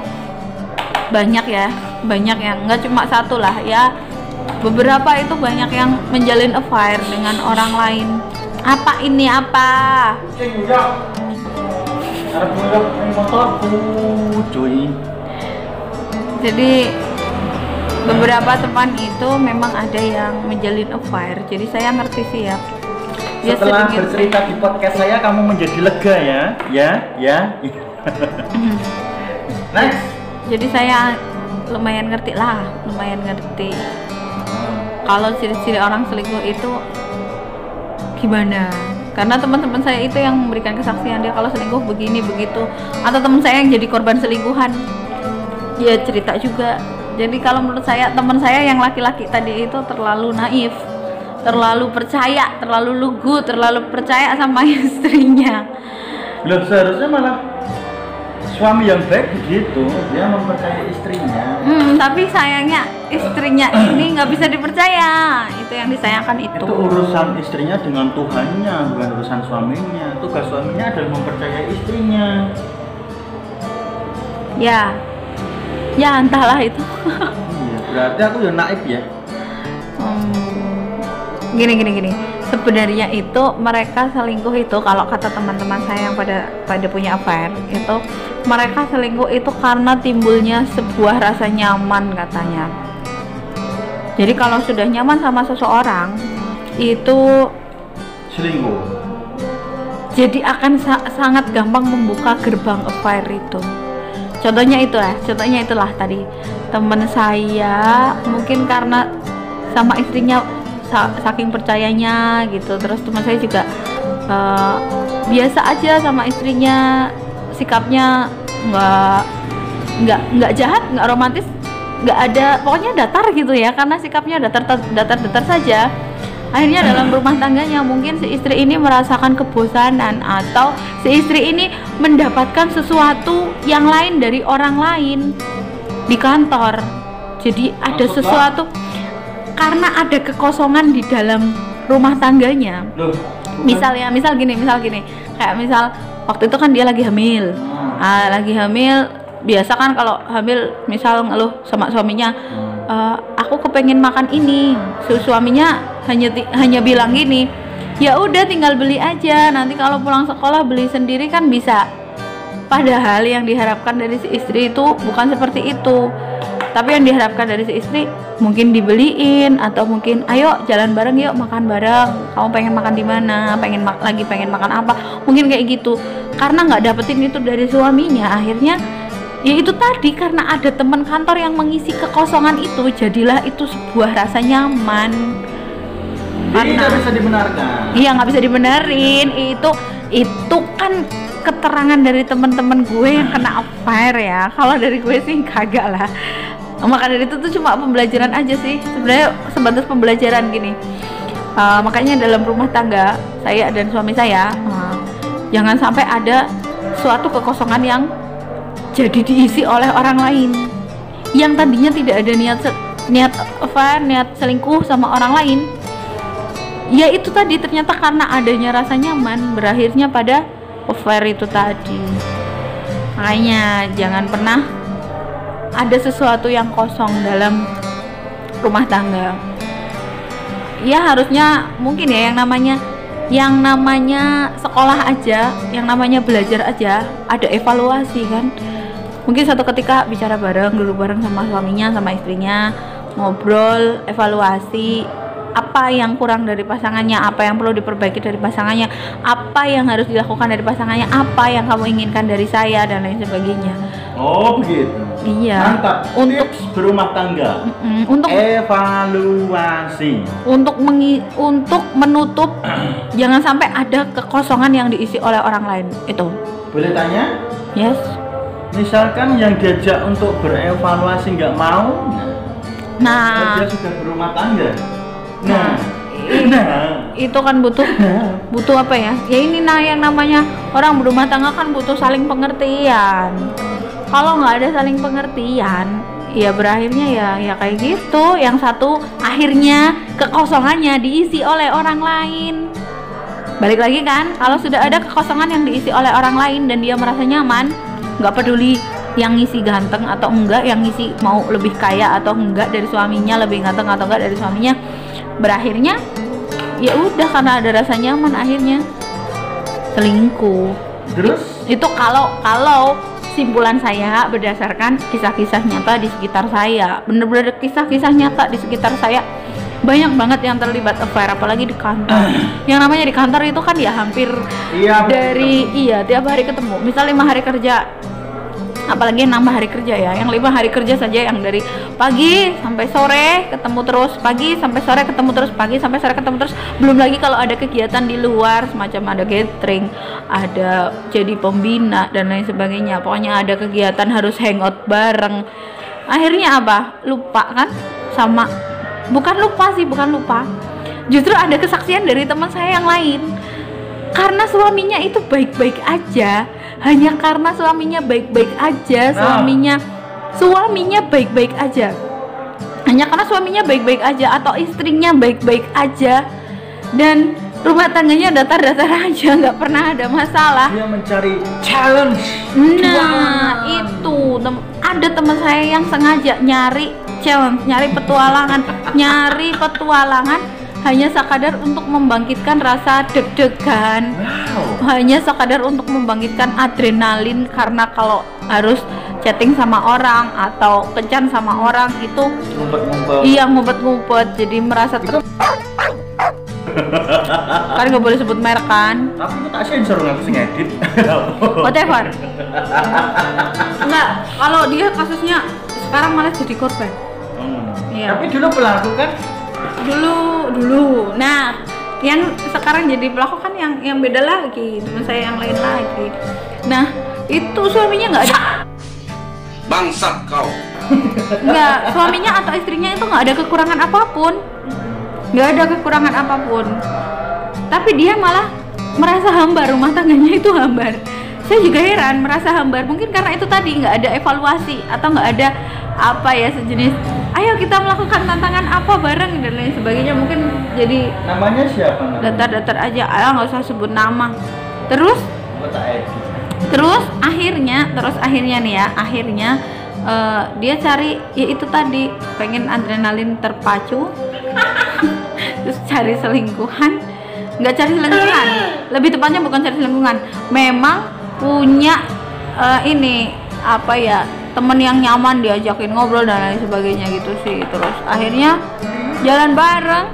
banyak ya, banyak yang nggak cuma satu lah ya. Beberapa itu banyak yang menjalin affair dengan orang lain. Apa ini apa? Jadi beberapa teman itu memang ada yang menjalin affair. Jadi saya ngerti sih ya. Ya, Setelah sedikit- bercerita di podcast saya, kamu menjadi lega ya, ya, ya. [LAUGHS] Next. jadi saya lumayan ngerti lah lumayan ngerti. Kalau ciri-ciri orang selingkuh itu gimana? Karena teman-teman saya itu yang memberikan kesaksian dia kalau selingkuh begini begitu. Atau teman saya yang jadi korban selingkuhan. Dia cerita juga. Jadi kalau menurut saya teman saya yang laki-laki tadi itu terlalu naif terlalu percaya terlalu lugu terlalu percaya sama [LAUGHS] istrinya Loh, seharusnya malah suami yang baik begitu, dia mempercayai istrinya. Hmm, tapi sayangnya istrinya ini nggak bisa dipercaya. Itu yang disayangkan itu. Itu urusan istrinya dengan Tuhannya, bukan urusan suaminya. Tugas suaminya adalah mempercayai istrinya. Ya, ya entahlah itu. Iya, berarti aku ya naif ya. Hmm, gini gini gini. sebenarnya itu mereka selingkuh itu kalau kata teman-teman saya yang pada pada punya affair itu mereka selingkuh itu karena timbulnya sebuah rasa nyaman katanya. Jadi kalau sudah nyaman sama seseorang itu selingkuh. Jadi akan sa- sangat gampang membuka gerbang affair itu. Contohnya itu ya contohnya itulah tadi. Teman saya mungkin karena sama istrinya saking percayanya gitu. Terus teman saya juga eh, biasa aja sama istrinya sikapnya nggak nggak nggak jahat nggak romantis nggak ada pokoknya datar gitu ya karena sikapnya datar datar datar saja. Akhirnya dalam rumah tangganya mungkin si istri ini merasakan kebosanan atau si istri ini mendapatkan sesuatu yang lain dari orang lain di kantor. Jadi ada sesuatu karena ada kekosongan di dalam rumah tangganya. Loh misal ya misal gini misal gini. Kayak misal waktu itu kan dia lagi hamil. Ah, lagi hamil biasa kan kalau hamil misal ngeluh sama suaminya "Eh, aku kepengen makan ini. Su- suaminya hanya hanya bilang gini ya udah tinggal beli aja. Nanti kalau pulang sekolah beli sendiri kan bisa. Padahal yang diharapkan dari si istri itu bukan seperti itu tapi yang diharapkan dari si istri mungkin dibeliin atau mungkin ayo jalan bareng yuk makan bareng. Kamu pengen makan di mana? Pengen mak- lagi pengen makan apa? Mungkin kayak gitu. Karena nggak dapetin itu dari suaminya akhirnya ya itu tadi karena ada teman kantor yang mengisi kekosongan itu jadilah itu sebuah rasa nyaman. Karena- nggak bisa dibenarkan? Iya nggak bisa dibenerin. Itu itu kan keterangan dari teman-teman gue yang kena affair ya. Kalau dari gue sih kagak lah. Maka dari itu tuh cuma pembelajaran aja sih. Sebenarnya sebatas pembelajaran gini. Uh, makanya dalam rumah tangga saya dan suami saya uh, jangan sampai ada suatu kekosongan yang jadi diisi oleh orang lain yang tadinya tidak ada niat niat apa niat selingkuh sama orang lain ya itu tadi ternyata karena adanya rasa nyaman berakhirnya pada affair itu tadi makanya jangan pernah ada sesuatu yang kosong dalam rumah tangga. Ya harusnya mungkin ya yang namanya yang namanya sekolah aja yang namanya belajar aja ada evaluasi kan. Mungkin satu ketika bicara bareng duduk bareng sama suaminya sama istrinya ngobrol evaluasi apa yang kurang dari pasangannya apa yang perlu diperbaiki dari pasangannya apa yang harus dilakukan dari pasangannya apa yang kamu inginkan dari saya dan lain sebagainya. Oh begitu. Iya. Mantap. Untuk tips berumah tangga. Mm, untuk evaluasi. Untuk mengi, untuk menutup [CLEARS THROAT] jangan sampai ada kekosongan yang diisi oleh orang lain. Itu. Boleh tanya? Yes. Misalkan yang diajak untuk berevaluasi nggak mau? Nah. Dia sudah berumah tangga Nah, nah i- nah. itu kan butuh butuh apa ya? Ya ini nah yang namanya orang berumah tangga kan butuh saling pengertian. Kalau nggak ada saling pengertian ya berakhirnya ya ya kayak gitu. Yang satu akhirnya kekosongannya diisi oleh orang lain. Balik lagi kan kalau sudah ada kekosongan yang diisi oleh orang lain dan dia merasa nyaman nggak peduli yang ngisi ganteng atau enggak yang ngisi mau lebih kaya atau enggak dari suaminya lebih ganteng atau enggak dari suaminya berakhirnya ya udah karena ada rasa nyaman akhirnya. Selingkuh. Terus? Itu kalau kalau simpulan saya berdasarkan kisah-kisah nyata di sekitar saya. Bener-bener kisah-kisah nyata di sekitar saya. Banyak banget yang terlibat affair apalagi di kantor. [CLEARS THROAT] Yang namanya di kantor itu kan ya hampir iya dari iya tiap hari ketemu. Misal lima hari kerja apalagi yang nambah hari kerja ya. Yang lima hari kerja saja yang dari pagi sampai sore ketemu terus pagi sampai sore ketemu terus pagi sampai sore ketemu terus. Belum lagi kalau ada kegiatan di luar semacam ada gathering ada jadi pembina dan lain sebagainya. Pokoknya ada kegiatan harus hangout bareng. Akhirnya apa? Lupa kan? Sama. Bukan lupa sih bukan lupa. Justru ada kesaksian dari teman saya yang lain. Karena suaminya itu baik-baik aja hanya karena suaminya baik-baik aja Nah. suaminya suaminya baik-baik aja. Hanya karena suaminya baik-baik aja atau istrinya baik-baik aja. Dan rumah tangganya datar-datar aja [LAUGHS] nggak pernah ada masalah. Dia mencari challenge Nah, itu. Tem- ada teman saya yang sengaja nyari challenge, nyari petualangan, nyari petualangan hanya sekadar untuk membangkitkan rasa deg-degan Wow. hanya sekadar untuk membangkitkan adrenalin karena kalau harus chatting sama orang atau kencan sama orang itu Ngumpet-ngumpet. iya ngumpet-ngumpet jadi merasa ter [LAUGHS] kan nggak boleh sebut merek kan Tapi aku tak sensor nggak bisa ngedit. [LAUGHS] whatever enggak kalau dia kasusnya sekarang malah jadi korban Hmm. Iya. Tapi dulu pelaku kan dulu dulu. Nah yang sekarang jadi pelaku kan yang yang beda lagi teman saya yang lain lagi. Nah itu suaminya nggak ada. Bangsat kau. nggak suaminya atau istrinya itu nggak ada kekurangan apa pun. Nggak ada kekurangan apa pun. Tapi dia malah merasa hambar rumah tangganya itu hambar. Saya juga heran merasa hambar. Mungkin karena itu tadi nggak ada evaluasi atau nggak ada apa ya sejenis ayo kita melakukan tantangan apa bareng? dan lain sebagainya. Mungkin jadi namanya siapa datar-datar aja. Ah nggak usah sebut nama. Terus? Terus akhirnya terus akhirnya nih ya akhirnya eh, dia cari ya itu tadi pengen adrenalin terpacu. [LAUGHS] Terus cari selingkuhan. Nggak cari selingkuhan. Lebih tepatnya bukan cari selingkuhan. Memang punya eh, ini apa ya temen yang nyaman diajakin ngobrol dan lain sebagainya gitu sih. Terus akhirnya jalan bareng.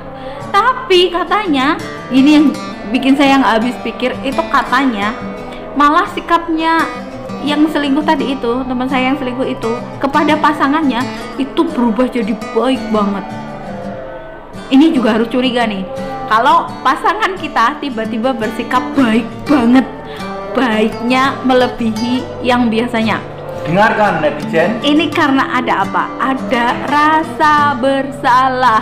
Tapi katanya ini yang bikin saya nggak habis pikir itu katanya malah sikapnya yang selingkuh tadi itu teman saya yang selingkuh itu kepada pasangannya itu berubah jadi baik banget. Ini juga harus curiga nih. Kalau pasangan kita tiba-tiba bersikap baik banget baiknya melebihi yang biasanya Dengarkan netizen. ini karena ada apa ada rasa bersalah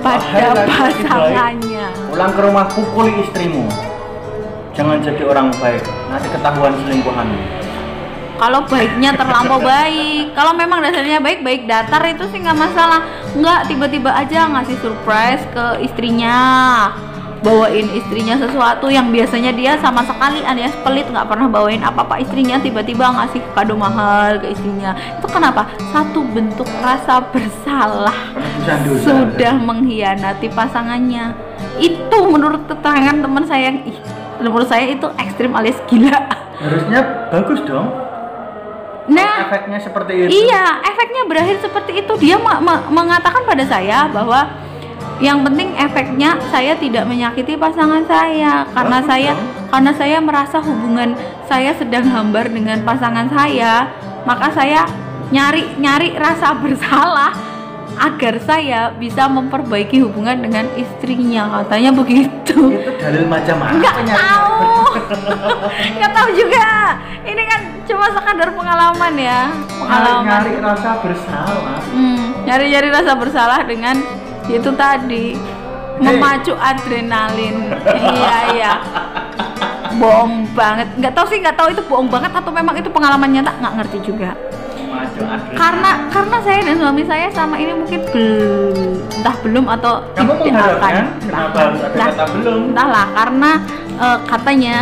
pada Oh, pasangannya Pulang ke rumah pukuli istrimu. Jangan jadi orang baik. Nanti ketahuan selingkuhan. kalau baiknya terlampau [LAUGHS] baik kalau memang dasarnya baik baik datar itu sih nggak masalah nggak tiba-tiba aja ngasih surprise ke istrinya bawain istrinya sesuatu yang biasanya dia sama sekali alias pelit nggak pernah bawain apa-apa istrinya tiba-tiba ngasih kado mahal ke istrinya itu kenapa satu bentuk rasa bersalah dosa. sudah mengkhianati pasangannya itu menurut keterangan teman saya yang ih menurut saya itu ekstrim alias gila Harusnya bagus dong. nah Efeknya seperti itu. Iya, efeknya berakhir seperti itu. Dia ma- ma- mengatakan pada saya bahwa yang penting efeknya saya tidak menyakiti pasangan saya karena saya dong. karena saya merasa hubungan saya sedang hambar dengan pasangan saya, maka saya nyari nyari rasa bersalah agar saya bisa memperbaiki hubungan dengan istrinya katanya begitu. Itu dalil macam apa? Nggak nyari? tahu, [LAUGHS] nggak tahu juga. Ini kan cuma sekadar pengalaman ya, pengalaman. Nyari rasa bersalah. Hmm, nyari-nyari rasa bersalah dengan itu tadi memacu adrenalin. iya iya. Bohong banget. Nggak tahu sih, nggak tahu itu bohong banget atau memang itu pengalaman nyata nggak ngerti juga. Adrenalin. Karena karena saya dan suami saya sama ini mungkin belum entah belum atau kamu tidak akan. kenapa harus ada Nah, kata belum? entahlah karena eh, katanya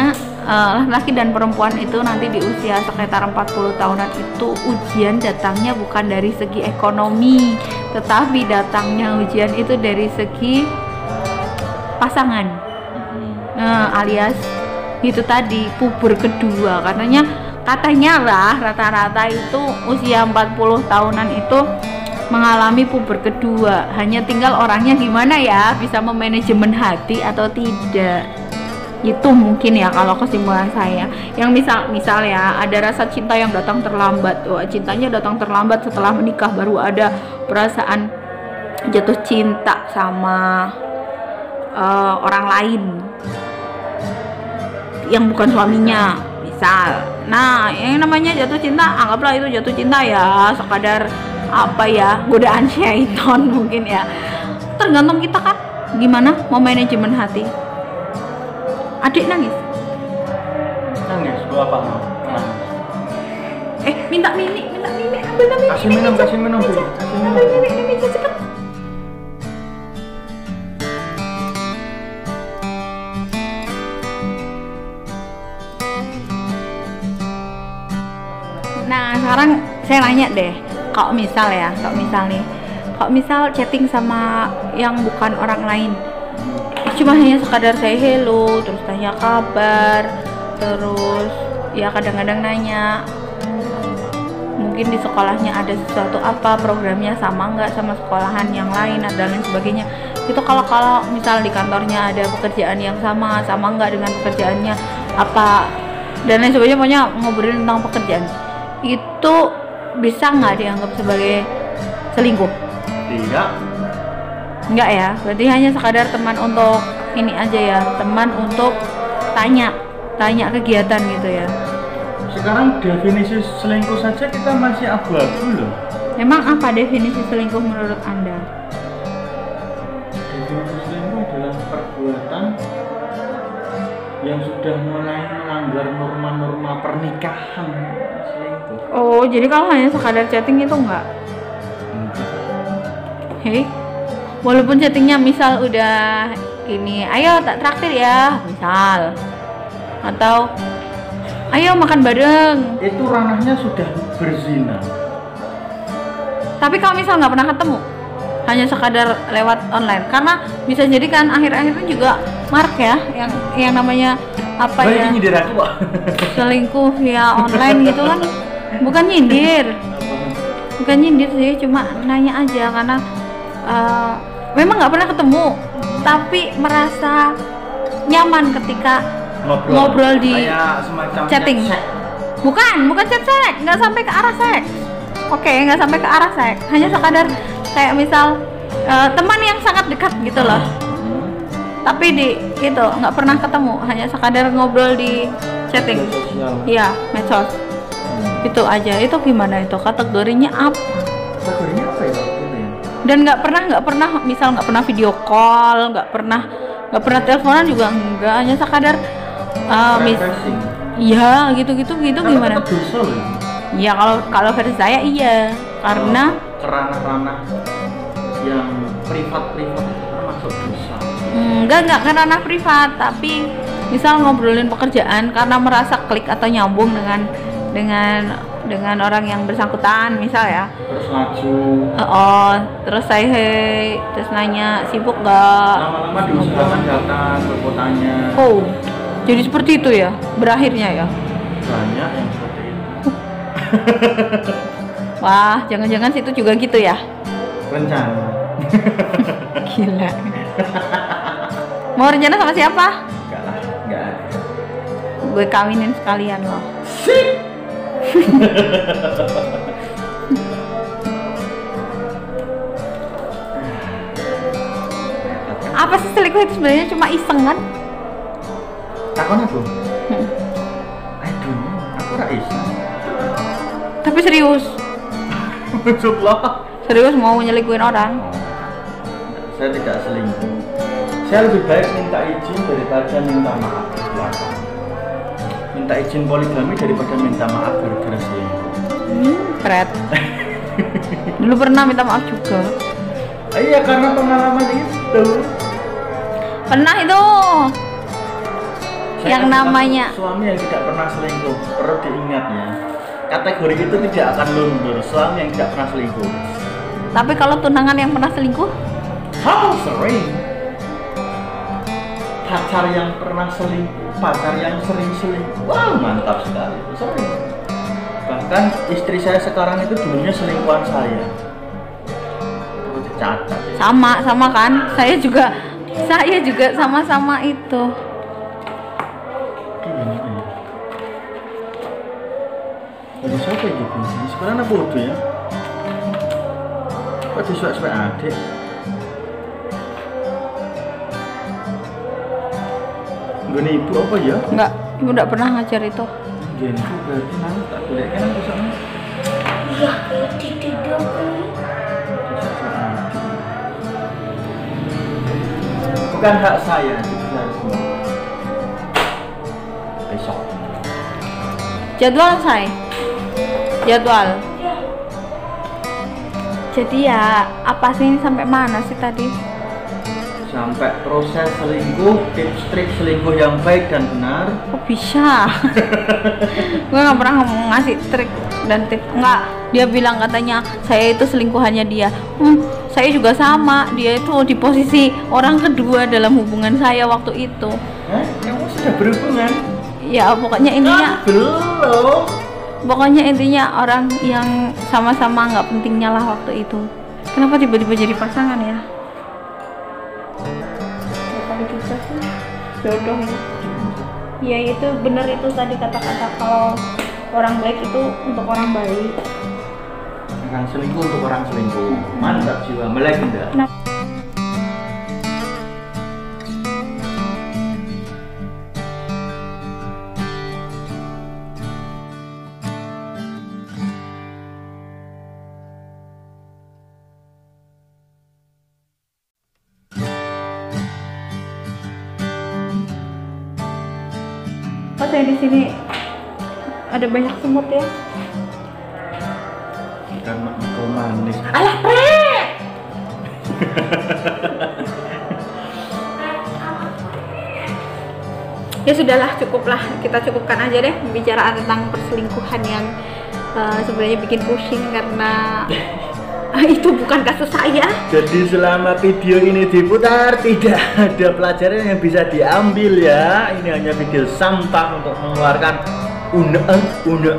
eh, laki-laki dan perempuan itu nanti di usia sekitar 40 tahunan itu ujian datangnya bukan dari segi ekonomi tetapi datangnya ujian itu dari segi pasangan. Nah, alias itu tadi puber kedua. Katanya katanya lah rata-rata itu usia 40 tahunan itu mengalami puber kedua. Hanya tinggal orangnya gimana ya? Bisa memanajemen hati atau tidak itu mungkin ya kalau kesimpulan saya. Yang misal misal ya ada rasa cinta yang datang terlambat. Wah cintanya datang terlambat setelah menikah baru ada perasaan jatuh cinta sama eh, orang lain. Yang bukan suaminya misal. Nah yang namanya jatuh cinta anggaplah itu jatuh cinta ya sekadar apa ya godaan syaiton [LAUGHS] mungkin ya. Tergantung kita kan gimana mau manajemen hati adik nangis Nangis, gua apa? Nangis. eh minta mini minta mini ambil mini Kasih minum, kasih minum. Kasih minum. ambil mini mini cepet Nah sekarang saya nanya deh, kalau misal ya, kalau misal nih, kalau misal chatting sama yang bukan orang lain, cuma hanya sekadar saya hello terus tanya kabar terus ya kadang-kadang nanya mungkin di sekolahnya ada sesuatu apa programnya sama nggak sama sekolahan yang lain dan lain sebagainya. Itu kalau kalau misal di kantornya ada pekerjaan yang sama sama nggak dengan pekerjaannya apa dan lain sebagainya pokoknya ngobrolin tentang pekerjaan. Itu bisa nggak dianggap sebagai selingkuh? Tidak. Enggak ya, berarti hanya sekadar teman untuk ini aja ya, teman untuk tanya, tanya kegiatan gitu ya. Sekarang definisi selingkuh saja kita masih abu-abu loh. Emang apa definisi selingkuh menurut Anda? Definisi selingkuh adalah perbuatan yang sudah mulai melanggar norma-norma pernikahan. Selingkuh. Oh, jadi kalau hanya sekadar chatting itu enggak? Hei, walaupun chattingnya misal udah ini, ayo tak traktir ya, misal, atau ayo makan bareng. Itu ranahnya sudah berzina. Tapi kalau misal nggak pernah ketemu, hanya sekadar lewat online, karena bisa jadi kan akhir-akhirnya juga mark ya, yang yang namanya apa Baik ya? nyindir aku, selingkuh via online gitu kan, bukan nyindir, bukan nyindir sih, cuma nanya aja. Karena eh, memang nggak pernah ketemu, tapi merasa nyaman ketika Ngobrol. Ngobrol di chatting. chat. Bukan, bukan chat seks, nggak sampai ke arah seks. Oke, nggak sampai ke arah seks. Hanya sekadar kayak misal eh, teman yang sangat dekat gitu loh. Tapi di itu nggak pernah ketemu, hanya sekadar ngobrol di chatting. Iya, medsos. Itu aja. Itu gimana itu? Kategorinya apa? Kategorinya Dan nggak pernah nggak pernah misal nggak pernah video call, nggak pernah nggak pernah teleponan juga enggak, hanya sekadar eh, mis. Iya, gitu-gitu gitu Karena gimana? dosa loh. Iya kalau kalau versi saya iya karena kerana-ranah yang privat-privat termasuk dosa. mm, enggak enggak karena ranah privat tapi misal ngobrolin pekerjaan karena merasa klik atau nyambung dengan dengan dengan orang yang bersangkutan misal ya. Terus laju Eh, oh terus saya hey, terus nanya sibuk nggak? Lama-lama diusahakan datang ke kotanya. oh jadi seperti itu ya berakhirnya ya? Banyak yang seperti itu. [LAUGHS] wah jangan-jangan situ juga gitu ya? Rencana. [LAUGHS] gila. Mau rencana sama siapa? Enggak lah, enggak gue kawinin sekalian loh apa sih selingkuh itu sebenarnya cuma iseng kan Takon aku. Hmm. Aduh, aku iso. tapi serius Maksudlah. serius mau nyelingkuhin orang Saya tidak selingkuh. Saya lebih baik minta izin daripada minta maaf di belakang. Minta izin poligami daripada minta maaf gara-gara selingkuh. hmm, keren dulu pernah minta maaf juga Iya karena pengalaman itu. pernah itu Saya Yang kan namanya- suami yang tidak pernah selingkuh perlu diingat ya. Kategori itu tidak akan luntur suami yang tidak pernah selingkuh. tapi kalau tunangan yang pernah selingkuh How sering? Pacar yang pernah selingkuh, pacar yang sering selingkuh. Wow, mantap sekali. Sering. Bahkan istri saya sekarang itu dulunya selingkuhan saya. Ya. sama sama kan saya juga saya juga sama-sama itu. Jadi siapa gitu? Udah ya? Kok disuak-suak adik? Gini ibu apa ya? enggak ibu enggak pernah ngajar itu Gini ibu berarti nanti tak boleh kan aku sama Iya, adik. Bukan hak saya. Besok. jadwal saya jadwal jadi ya apa sih ini sampai mana sih tadi sampai proses selingkuh, tips trik selingkuh yang baik dan benar. kok bisa. [LAUGHS] Gue nggak pernah ngasih trik dan tips nggak. Dia bilang katanya saya itu selingkuhannya dia. Hmm, saya juga sama. Dia itu di posisi orang kedua dalam hubungan saya waktu itu. Hah? Kamu sudah berhubungan? ya pokoknya intinya Belum. pokoknya intinya orang yang sama-sama nggak pentingnya lah waktu itu. Kenapa tiba-tiba jadi pasangan ya Sih jodoh ya itu benar itu tadi kata-kata kalau orang baik itu untuk orang baik Akan selingkuh untuk orang selingkuh. Mantap jiwa, melegenda. Nah. Ada banyak semut ya? Karena engkau manis. Alah, prek! ya sudahlah cukuplah kita cukupkan aja deh pembicaraan tentang perselingkuhan yang eh, sebenarnya bikin pusing karena itu bukan kasus saya Jadi selama video ini diputar tidak ada pelajaran yang bisa diambil ya. Ini hanya video sampah untuk mengeluarkan unek unek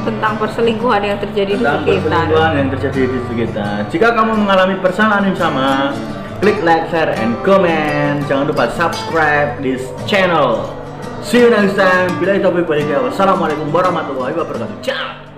tentang perselingkuhan yang terjadi di tentang sekitar perselingkuhan yang terjadi di sekitar. Jika kamu mengalami persalahan yang sama, klik like, share, and comment. Jangan lupa subscribe this channel. See you next time. Bila itu Wassalamualaikum warahmatullahi wabarakatuh. Ciao.